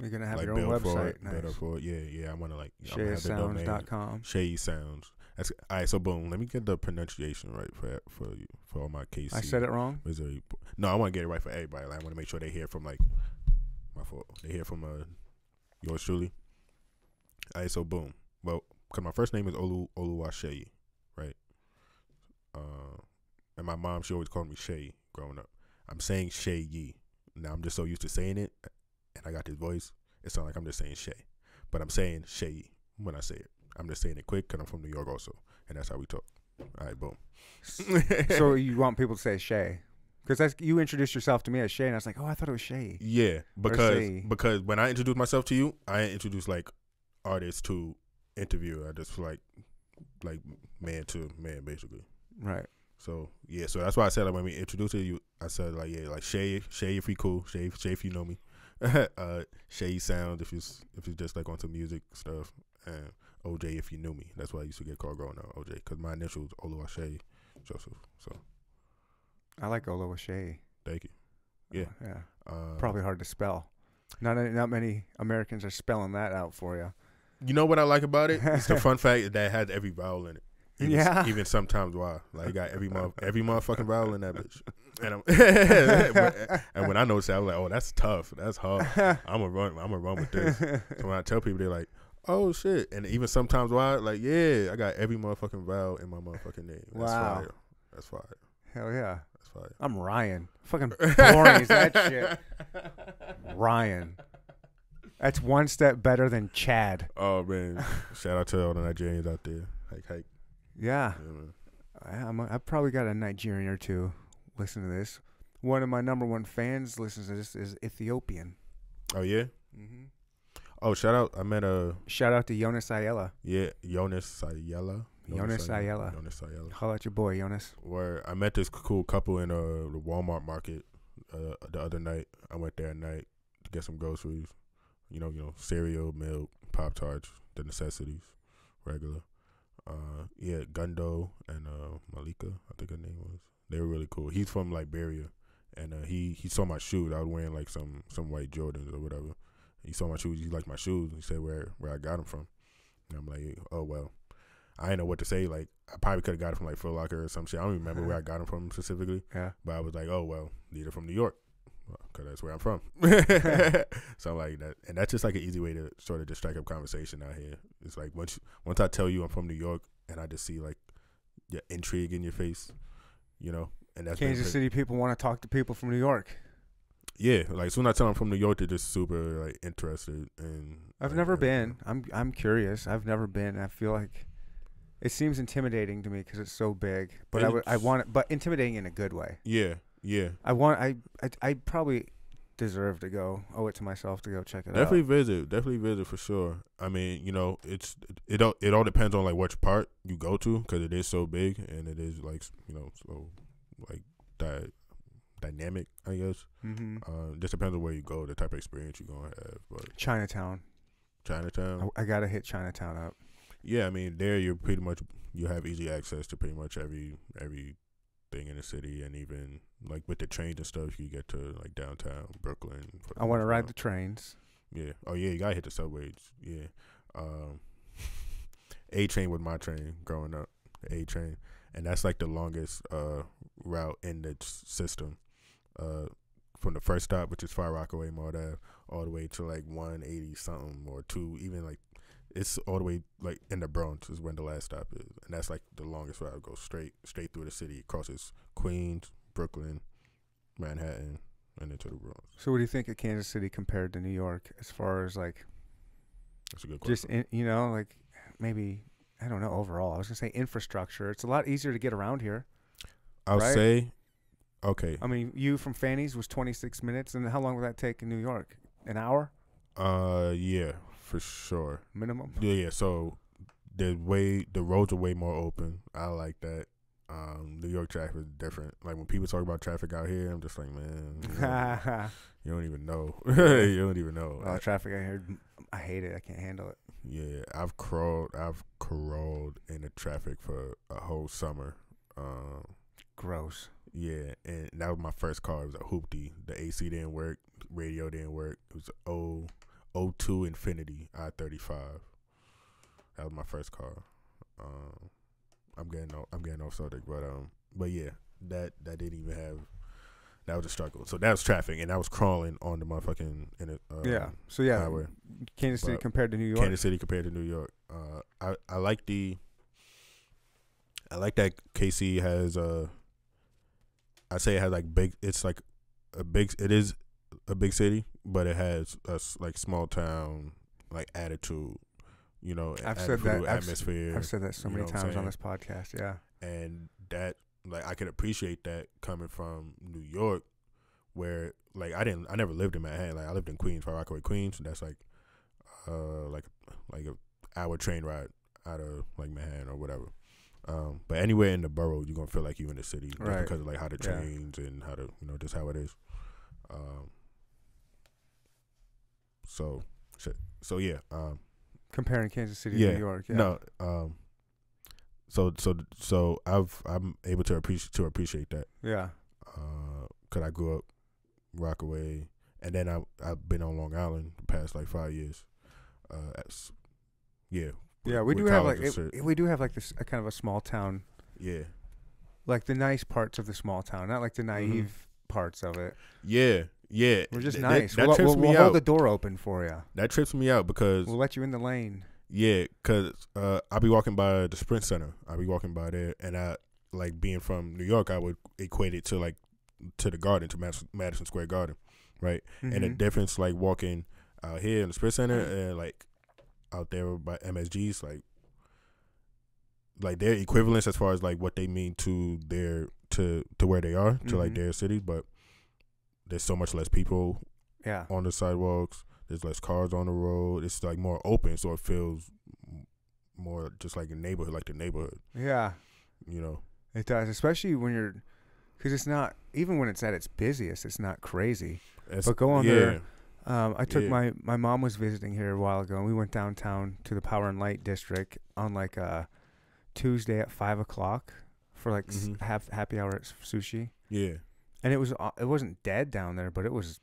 You're gonna have like your own build for website. it, Nice. for it. Yeah, yeah. I want to like I'm gonna have the domain. SeyiSounds.com. Shay Sounds. That's all right. So boom, let me get the pronunciation right for for you for all my KC. I said it wrong. Missouri. No, I want to get it right for everybody. Like, I want to make sure they hear from like my fault. They hear from uh yours truly. All right, so boom. Well, cause my first name is Olu Oluwasheyi, right? Uh, and my mom she always called me Shay growing up. I'm saying Shay Yi. Now I'm just so used to saying it, and I got this voice. It sounds like I'm just saying Shay, but I'm saying Shay Yi when I say it. I'm just saying it quick because I'm from New York also, and that's how we talk. All right, boom. so you want people to say Shay? Because that's you introduced yourself to me as Shay, and I was like, oh, I thought it was Shay. Yeah, because because when I introduce myself to you, I introduce like artists to interviewer. I just like like man to man basically. Right. So yeah, so that's why I said like when we introduced you, I said like yeah, like Shay, Shay if we cool, Shay, Shay if you know me, uh, Shay sound if it's if it's just like onto music stuff, and OJ if you knew me. That's why I used to get called growing up OJ because my initials Oluwashe Joseph. So I like Olowa Shay. thank you. Yeah. Yeah. Uh, Probably hard to spell. Not not many Americans are spelling that out for you. You know what I like about it? It's the fun fact that it has every vowel in it. Even, Yeah. Even sometimes why? Like got every month every motherfucking vowel in that bitch. And I'm and when I noticed that, I was like, oh, that's tough. That's hard. I'm gonna run. I'm gonna run with this. So when I tell people, they're like, oh shit. And even sometimes why? Like yeah, I got every motherfucking vowel in my motherfucking name. That's Wow. fire. That's fire. Hell yeah. That's fire. I'm Ryan. Fucking boring is that shit. Ryan. That's one step better than Chad. Oh man, shout out to all the Nigerians out there. Hike, hike. Yeah. Yeah, man. I, I'm a, I probably got a Nigerian or two listen to this. One of my number one fans listens to this is Ethiopian. Oh yeah. Mm-hmm. Oh shout out. I met a Shout out to Jonas Ayala. yeah Jonas Sayela. Jonas Ayala. Jonas Ayala. Holla at your boy, Jonas. Where I met this cool couple in uh the Walmart market uh the other night. I went there at night to get some groceries. You know, you know, cereal, milk, pop tarts, the necessities, regular. Uh, yeah, Gundo and uh Malika, I think her name was. They were really cool. He's from Liberia, and uh, he he saw my shoes. I was wearing like some some white Jordans or whatever. He saw my shoes. He liked my shoes. He said where where I got them from. And I'm like, oh well. I didn't know what to say. Like I probably could have got it from like Foot Locker or some shit. I don't remember where I got them from specifically. Yeah. But I was like, oh well, these are from New York, because that's where I'm from. so I'm like that, and that's just like an easy way to sort of just strike up conversation out here. It's like once once I tell you I'm from New York, and I just see like your intrigue in your face, you know, and that's Kansas City people want to talk to people from New York. Yeah, like as soon as I tell them I'm from New York, they're just super like interested. And I've like, never been. I'm I'm curious. I've never been. I feel like it seems intimidating to me because it's so big. But I would I want it, but intimidating in a good way. Yeah, yeah. I want I I, I probably deserve to go. Owe it to myself to go check it Definitely out. Definitely visit. Definitely visit for sure. I mean, you know, it's it all it all depends on like which part you go to because it is so big and it is like you know so like di- dynamic. I guess. Mm-hmm. Uh, just depends on where you go, the type of experience you're gonna have. But Chinatown. Chinatown, I, I gotta hit Chinatown up. yeah. I mean, there you're pretty much you have easy access to pretty much every every thing in the city, and even like with the trains and stuff, you get to like downtown Brooklyn. I want to ride the trains. Yeah. Oh yeah, you gotta hit the subways. Yeah. Um, A train was my train growing up. A train, and that's like the longest uh route in the system. Uh, from the first stop, which is Far Rockaway Mott all the way to like one eighty something or two, even like it's all the way like in the Bronx is when the last stop is, and that's like the longest route. It goes straight straight through the city, crosses Queens, Brooklyn, Manhattan, and into the Bronx. So what do you think of Kansas City compared to New York as far as like That's a good question. just in, you know like maybe I don't know overall. I was gonna say infrastructure. It's a lot easier to get around here. I'll right? say, okay. I mean, you from Fannie's was 26 minutes, and how long would that take in New York? An hour Uh, yeah, for sure. minimum. Yeah, yeah. So the way the roads are way more open. I like that. Um, New York traffic is different. Like when people talk about traffic out here, I'm just like, man, you don't, oh, you don't even know. you don't even know. I- traffic! I heard. I hate it. I can't handle it. yeah, I've crawled. I've crawled in the traffic for a whole summer. Um, Gross. yeah, and that was my first car. It was a hoopty. The AC didn't work. Radio didn't work. It was a O O two Infiniti I thirty five. That was my first car. Um, I'm getting off, I'm getting off subject, but um, but yeah, that that didn't even have. That was a struggle. So that was traffic, and I was crawling on the motherfucking in it. Uh, yeah. So yeah, highway. Kansas City But compared to New York. Kansas City compared to New York. Uh, I I like the. I like that KC has uh. I say it has like big. It's like a big. It is a big city, but it has a like small town like attitude. You know, I've said that. attitude, I've atmosphere. I've said that so many know what I'm times on this podcast. Yeah. and that like I can appreciate that coming from New York, where like I didn't, I never lived in Manhattan. Like I lived in Queens, Far Rockaway, Queens. That's like, uh, like like a hour train ride out of like Manhattan or whatever. Um, but anywhere in the borough, you're gonna feel like you're in the city Right. because of like how the Yeah. trains and how the you know just how it is. Um, so. So yeah. Um, Comparing Kansas City Yeah. to New York. Yeah. no. Um. So so so I've I'm able to appreciate to appreciate that. Yeah. Uh, cause I grew up Rockaway, and then I I've been on Long Island the past like five years. Uh, as, yeah. Yeah. We do have like it, we do have like this a kind of a small town, yeah like the nice parts of the small town, not like the Mm-hmm. naive parts of it. yeah yeah. We're just Th- nice. That, that we'll trips we'll, me we'll out. hold the door open for you. that trips me out because We'll let you in the lane. Yeah, cause uh, I'll be walking by the Sprint Center. I'll be walking by there, and I like being from New York. I would equate it to like to the Garden, to Madison, Madison Square Garden, right? And the Mhm. difference, like walking out here in the Sprint Center and like out there by MSG's, like like their equivalence as far as like what they mean to their to to where they are to like Mhm. their cities, but there's so much less people yeah. on the sidewalks. There's less cars on the road. It's like more open, so it feels more just like a neighborhood, like the neighborhood. Yeah. You know. It does, especially when you're, because it's not even when it's at its busiest. It's not crazy. It's- But go on yeah, there. Um, I took Yeah. my my mom was visiting here a while ago, and we went downtown to the Power and Light District on like a Tuesday at five o'clock for like s Mhm. half happy hour at sushi. Yeah, And it was uh, it wasn't dead down there, but it was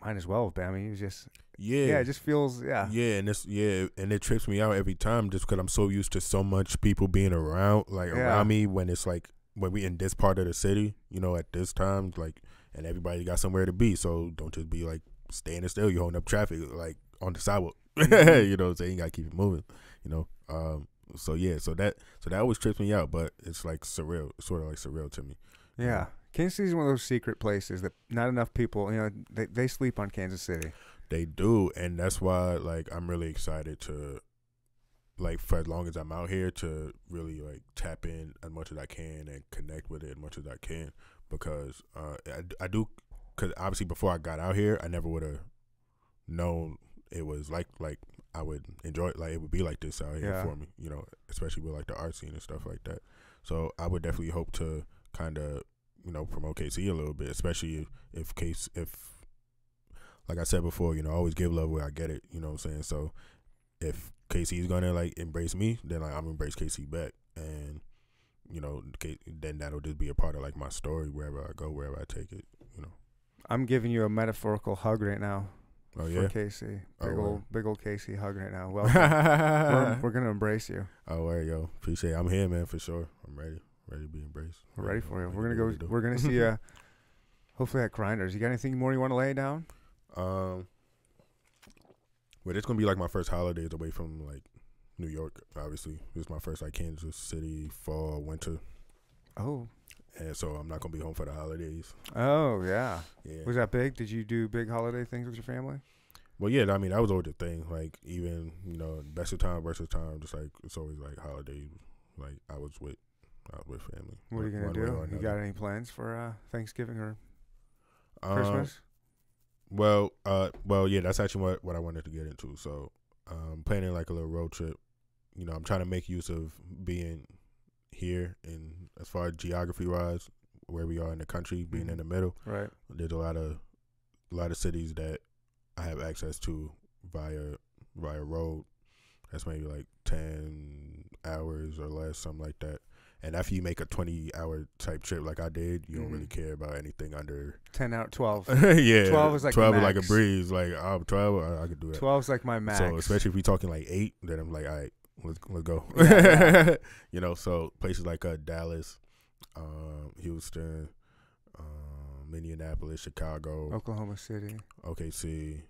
might as well have been. I mean, he was just Yeah, yeah, it just feels yeah. Yeah, and it's yeah, and it trips me out every time just because I'm so used to so much people being around, like Yeah. around me when it's like when we in this part of the city, you know, at this time, like, and everybody got somewhere to be, so don't just be like standing still. You're holding up traffic like on the sidewalk, Mhm. you know. what I'm saying you gotta keep it moving, you know. Um, so yeah, so that so that always trips me out, but it's like surreal, sort of like surreal to me. Yeah. Kansas City is one of those secret places that not enough people, you know, they, they sleep on Kansas City. They do, and that's why like I'm really excited to like for as long as I'm out here to really like tap in as much as I can and connect with it as much as I can because uh I, I do because obviously before I got out here I never would have known it was like like I would enjoy it like it would be like this out here Yeah. for me you know especially with like the art scene and stuff like that so I would definitely hope to kind of you know promote KC a little bit especially if, if case if like I said before, you know, I always give love where I get it. You know what I'm saying? So if KC is gonna like embrace me, then like I'm gonna embrace KC back, and you know, K- then that'll just be a part of like my story wherever I go, wherever I take it. You know. I'm giving you a metaphorical hug right now Oh for yeah. Casey. Oh, Big wow. old big old Casey hug right now. Welcome. we're, we're gonna embrace you. oh, where yo, appreciate. It. I'm here, man, for sure. I'm ready, ready to be embraced. We're ready for you. We're gonna go. We're gonna see you. Hopefully at Grinders. You got anything more you want to lay down? Um, but it's gonna be like my first holidays away from like New York. Obviously, this is my first like Kansas City fall winter, Oh, and so I'm not gonna be home for the holidays. oh yeah. Yeah. Was that big? Did you do big holiday things with your family? Well, yeah, I mean that was always the thing. Like even you know best of time versus time, just like it's always like holidays. Like I was with, Was with family. What are you gonna one way or do? You got any plans for uh, Thanksgiving or Um, Christmas? Well, uh, well, yeah, that's actually what what I wanted to get into. So, um, planning like a little road trip. You know, I'm trying to make use of being here and as far as geography wise, where we are in the country, being Mhm. in the middle. Right. There's a lot of a lot of cities that I have access to via via road. That's maybe like ten hours or less, something like that. And after you make a twenty hour type trip like I did, you don't really Mhm. care about anything under Ten out. Twelve. yeah, 12 is like twelve is like a breeze. Like oh, 12, I, I could do that. Twelve's like my max. So especially if we're talking like eight, then I'm like, all right, let's let's go. Yeah. you know, so places like uh, Dallas, um, Houston, um, Minneapolis, Chicago, Oklahoma City, OKC,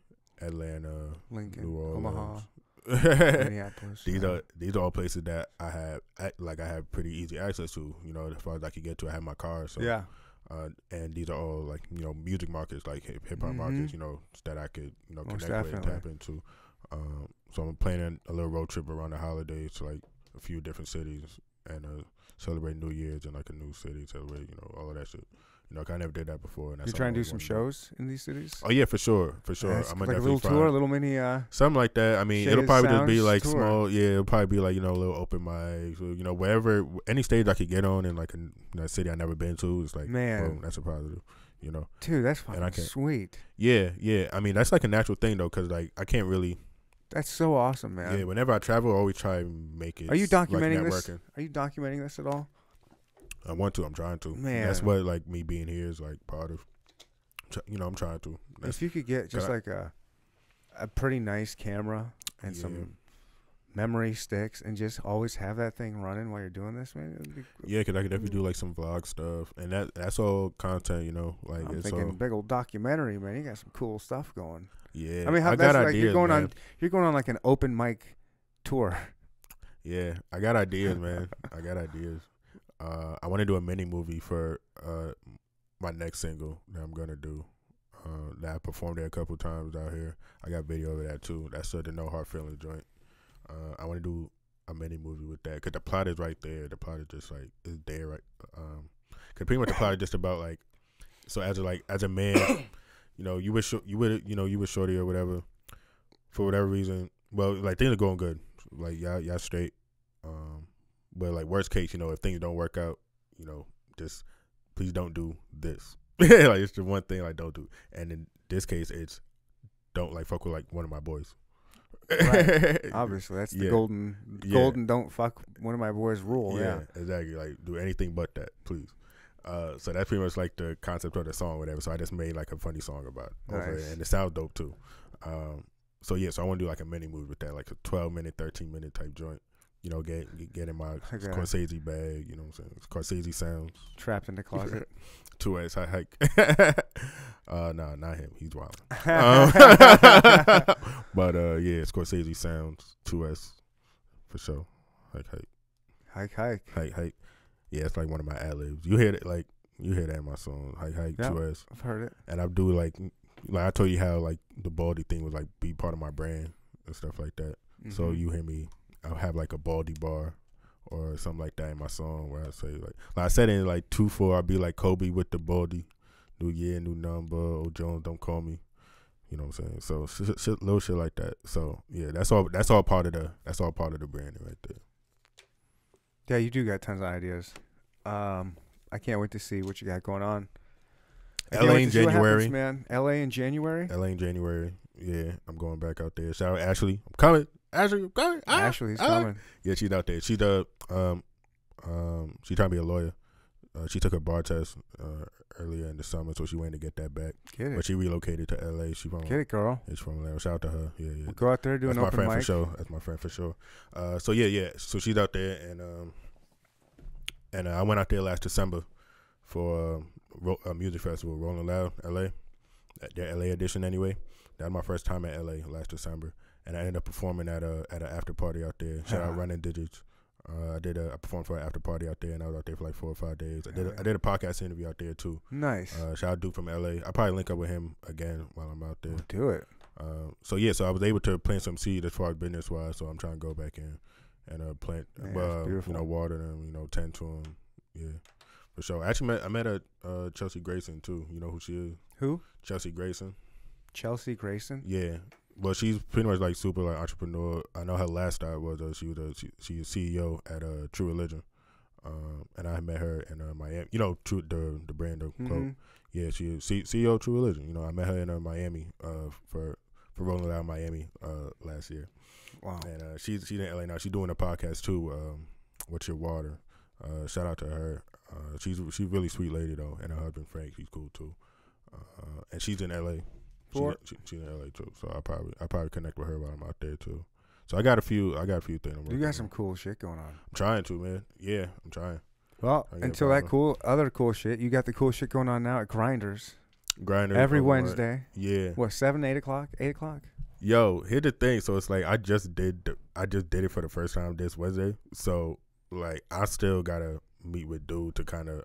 Atlanta, Lincoln, New Orleans. Omaha, Minneapolis. these are these are all places that I have like I have pretty easy access to. You know, as far as I can get to, I have my car. So yeah. uh, and these are all like you know music markets, like hip hop Mhm. markets. You know that I could you know Most connect with and tap into. Um, so I'm planning a little road trip around the holidays to like a few different cities and uh, celebrate New Year's in like a new city, celebrate you know all of that shit. You know, 'cause I never did that before. And that's You trying to do some shows in these cities? Oh yeah, for sure, for sure. That's I'm like a little tour, a little mini. Uh, something like that. I mean, it'll probably just be like tour. small. Yeah, it'll probably be like you know a little open mics, or, you know, wherever any stage I could get on in like a, you know, city I never been to. It's like Man. boom, that's a positive. You know. dude, that's And I fucking can't- sweet. Yeah, yeah. I mean, that's like a natural thing though, because like I can't really. That's so awesome, man. Yeah, whenever I travel, I always try and make it. Are you like, documenting this? Are you documenting this at all? I want to. I'm trying to. Man. that's what like me being here is like part of. You know, I'm trying to. That's, if you could get just I- like a a pretty nice camera and Yeah. some memory sticks and just always have that thing running while you're doing this, man. it'd be- yeah, because I could definitely do like some vlog stuff, and that that's all content. You know, like I'm it's thinking all. big old documentary, man. You got some cool stuff going. Yeah, I mean, how I got like ideas, you're going man. on you're going on like an open mic tour. Yeah, I got ideas, man. I got ideas. Uh, I want to do a mini movie for uh my next single that I'm gonna do. Uh, that I performed it a couple times out here. I got video of that too. That's uh, the No Hard Feelings joint. Uh, I want to do a mini movie with that because the plot is right there. The plot is just like is there right. Um, cause pretty much the plot is just about like so as a like as a man, you know you wish you would you know you were shorty or whatever for whatever reason. Well, like things are going good. Like y'all y'all straight. Um, but like worst case, you know, if things don't work out, you know, just please don't do this. like it's the one thing like don't do. And in this case, it's don't like fuck with like one of my boys. Right. Obviously, that's the Yeah. golden Yeah. golden don't fuck one of my boys rule. Yeah. exactly. Like do anything but that, please. Uh, so that's pretty much like the concept of the song, whatever. So I just made like a funny song about it, over Nice. it, and it sounds dope too. Um, so yeah, so I want to do like a mini movie with that, like a twelve minute, thirteen minute type joint. You know, get get, in my Okay. Scorsese bag. You know what I'm saying? Scorsese sounds. Trapped in the closet. Two S high hike. uh, nah, not him. He's wild. Um, but uh, yeah, Scorsese sounds two S for sure. Hike hike hike, hike. hike hike. Yeah, it's like one of my ad libs. You hear it like you hear that in my song. Hike hike Yeah. two S. I've heard it. And I do like like I told you how like the baldy thing was like be part of my brand and stuff like that. So Mhm. you hear me, I'll have like a baldy bar or something like that in my song where I say like, like I said in like two four, I'll be like Kobe with the baldy, new year, new number. Oh Jones, don't call me. You know what I'm saying? So shit, shit, little shit like that. So yeah, that's all. That's all part of the. That's all part of the branding right there. Yeah, you do got tons of ideas. Um, I can't wait to see what you got going on. I LA in what happens, January. man. LA in January. LA in January. Yeah, I'm going back out there. Shout out Ashley. I'm coming. Ashley, I'm coming. Ah, Ashley's ah. coming. Yeah, she's out there. She the um um she trying to be a lawyer. Uh, she took her bar test uh, earlier in the summer, so she waiting to get that back. Get it. But she relocated to LA. She from Get it, girl. it's from Atlanta. Shout out to her. Yeah, yeah. We'll go out there do That's my open friend mic. for sure. That's my friend for sure. Uh, so yeah, yeah. So she's out there, and um, and uh, I went out there last December for um, ro- a music festival, Rolling Loud, LA, at their LA edition anyway. That was my first time at LA last December, and I ended up performing at a at an after party out there. Shout out Uh-huh. Running Digits. Uh, I did a I performed for an after party out there, and I was out there for like four or five days. I did a. I did a podcast interview out there too. Nice. Uh, shout out Duke from LA. I probably link up with him again while I'm out there. We'll do it. Um, so yeah, so I was able to plant some seed as far as business wise. So I'm trying to go back in and uh, plant, it's uh, you know, water them, you know, tend to them. Yeah, for sure. Actually, met, I met a uh, Chelsea Grayson too. You know who she is? Who? Chelsea Grayson. Chelsea Grayson. Yeah. Well, she's pretty much like super like entrepreneur. I know her last start was uh, she was a she, she's CEO at uh, True Religion, um, and I met her in uh, Miami. You know, True the the brand of clothes. Mhm. Yeah, she is C- CEO of True Religion. You know, I met her in uh, Miami uh, for for Rolling Loud Miami uh, last year. Wow. And uh, she's she's in LA now. She's doing a podcast too. Um, What's your water? Uh, shout out to her. Uh, she's she's really sweet lady though, and her husband Frank, he's cool too. Uh, and she's in LA. She, For- she, she's in LA too, so I probably I probably connect with her while I'm out there too. So I got a few I got a few things. I'm You got on. some cool shit going on. I'm trying to man. Yeah, I'm trying. Well, until that cool other cool shit, you got the cool shit going on now at Grinders Grinder every oh, right. Wednesday. Yeah. What seven, eight o'clock, eight o'clock? Yo, here's the thing. So it's like I just did. The, I just did it for the first time this Wednesday. So like I still gotta meet with dude to kind of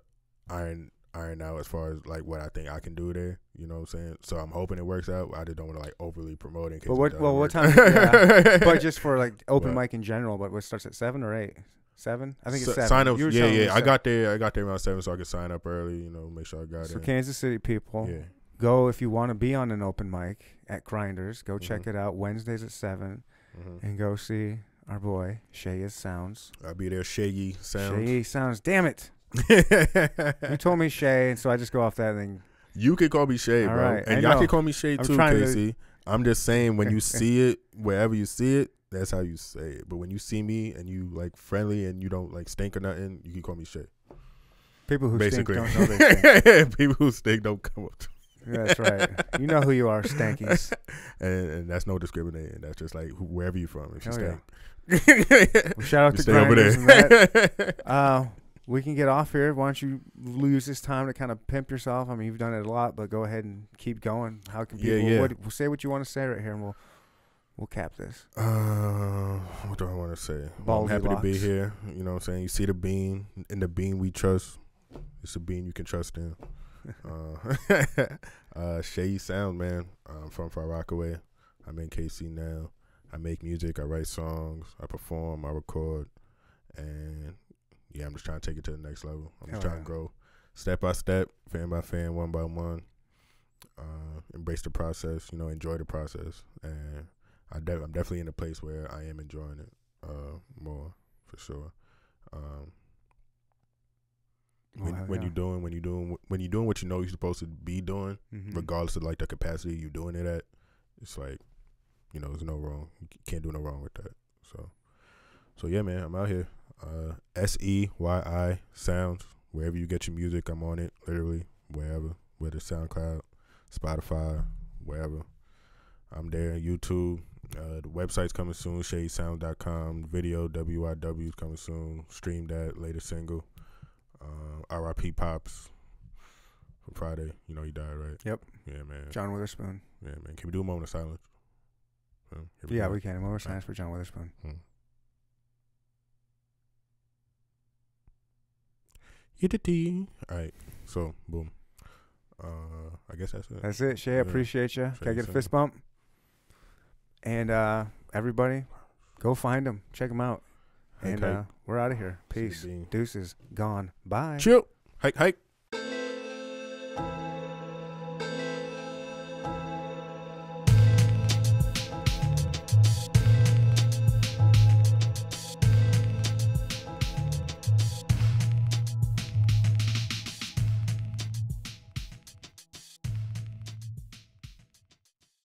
iron iron out as far as like what I think I can do there. You know what I'm saying? So I'm hoping it works out. I just don't want to like overly promote it. in case Well, it what- what time- yeah. but just for like open What? mic in general. But what starts at seven or eight? Seven? I think it's So- seven. Sign up. Yeah, yeah. I seven. got there. I got there around seven, so I could sign up early. You know, make sure I got it. So it. Kansas City people, yeah. go if you want to be on an open mic at Grinders. Go Mhm. check it out Wednesdays at seven, hmm and go see our boy Seyi Sounds. I'll be there. Shaggy sounds. Shaggy Sounds. Damn it! You told me Shay, and so I just go off that thing. You can call me Shay, All bro, right, and y'all can call me Shay I'm too, trying to- Casey. I'm just saying when you see it, wherever you see it, that's how you say it. But when you see me and you like friendly and you don't like stink or nothing, you can call me Shay. People who Basically, stink don't know they stink. people who stink don't come up, to Yeah, That's right. You know who you are, stankies. and, and that's no discriminating. That's just like wherever you from. If you yeah. stink, Well, shout out you to over Grinders that. there. Uh, we can get off here. Why don't you lose this time to kind of pimp yourself? I mean, you've done it a lot, but go ahead and keep going. How can people? yeah. What, say what you want to say right here, and we'll we'll cap this. Uh, what do I want to say? Well, I'm happy to be here. You know what I'm saying? You see the bean, in the bean we trust. It's a bean you can trust in. uh, uh, Seyi Sound, man. I'm from Far Rockaway. I'm in KC now. I make music. I write songs. I perform. I record. And yeah, I'm just trying to take it to the next level. I'm just trying yeah. to grow step by step, fan by fan, one by one. Uh, embrace the process, you know, enjoy the process. And I de- I'm definitely in a place where I am enjoying it uh, more for sure. Um, when Well, when yeah. you're doing when you're doing when you're doing what you know you're supposed to be doing, Mhm. regardless of like the capacity you're doing it at, it's like you know there's no wrong. You can't do no wrong with that. So so yeah, man, I'm out here. Uh, S E Y I sounds wherever you get your music, I'm on it. Literally wherever, whether it's SoundCloud, Spotify, wherever. I'm there. On YouTube. Uh, the website's coming soon. seyisound.com. Video WIW is coming soon. Stream that latest single. Uh, RIP Pops. From Friday. You know he died, right? Yep. Yeah, man. John Witherspoon. Yeah, man. Can we do a moment of silence? Uh, here Yeah, go. we can. More silence for John Witherspoon. Hit the T. All right. So, boom. Uh, I guess that's it. That's it. Shay, Yeah. appreciate you. Can I get a fist bump? And uh, everybody, go find them. Check them out. And hike. uh, we're out of here. Peace. Deuces. Gone. Bye. Chill. Hike, hike.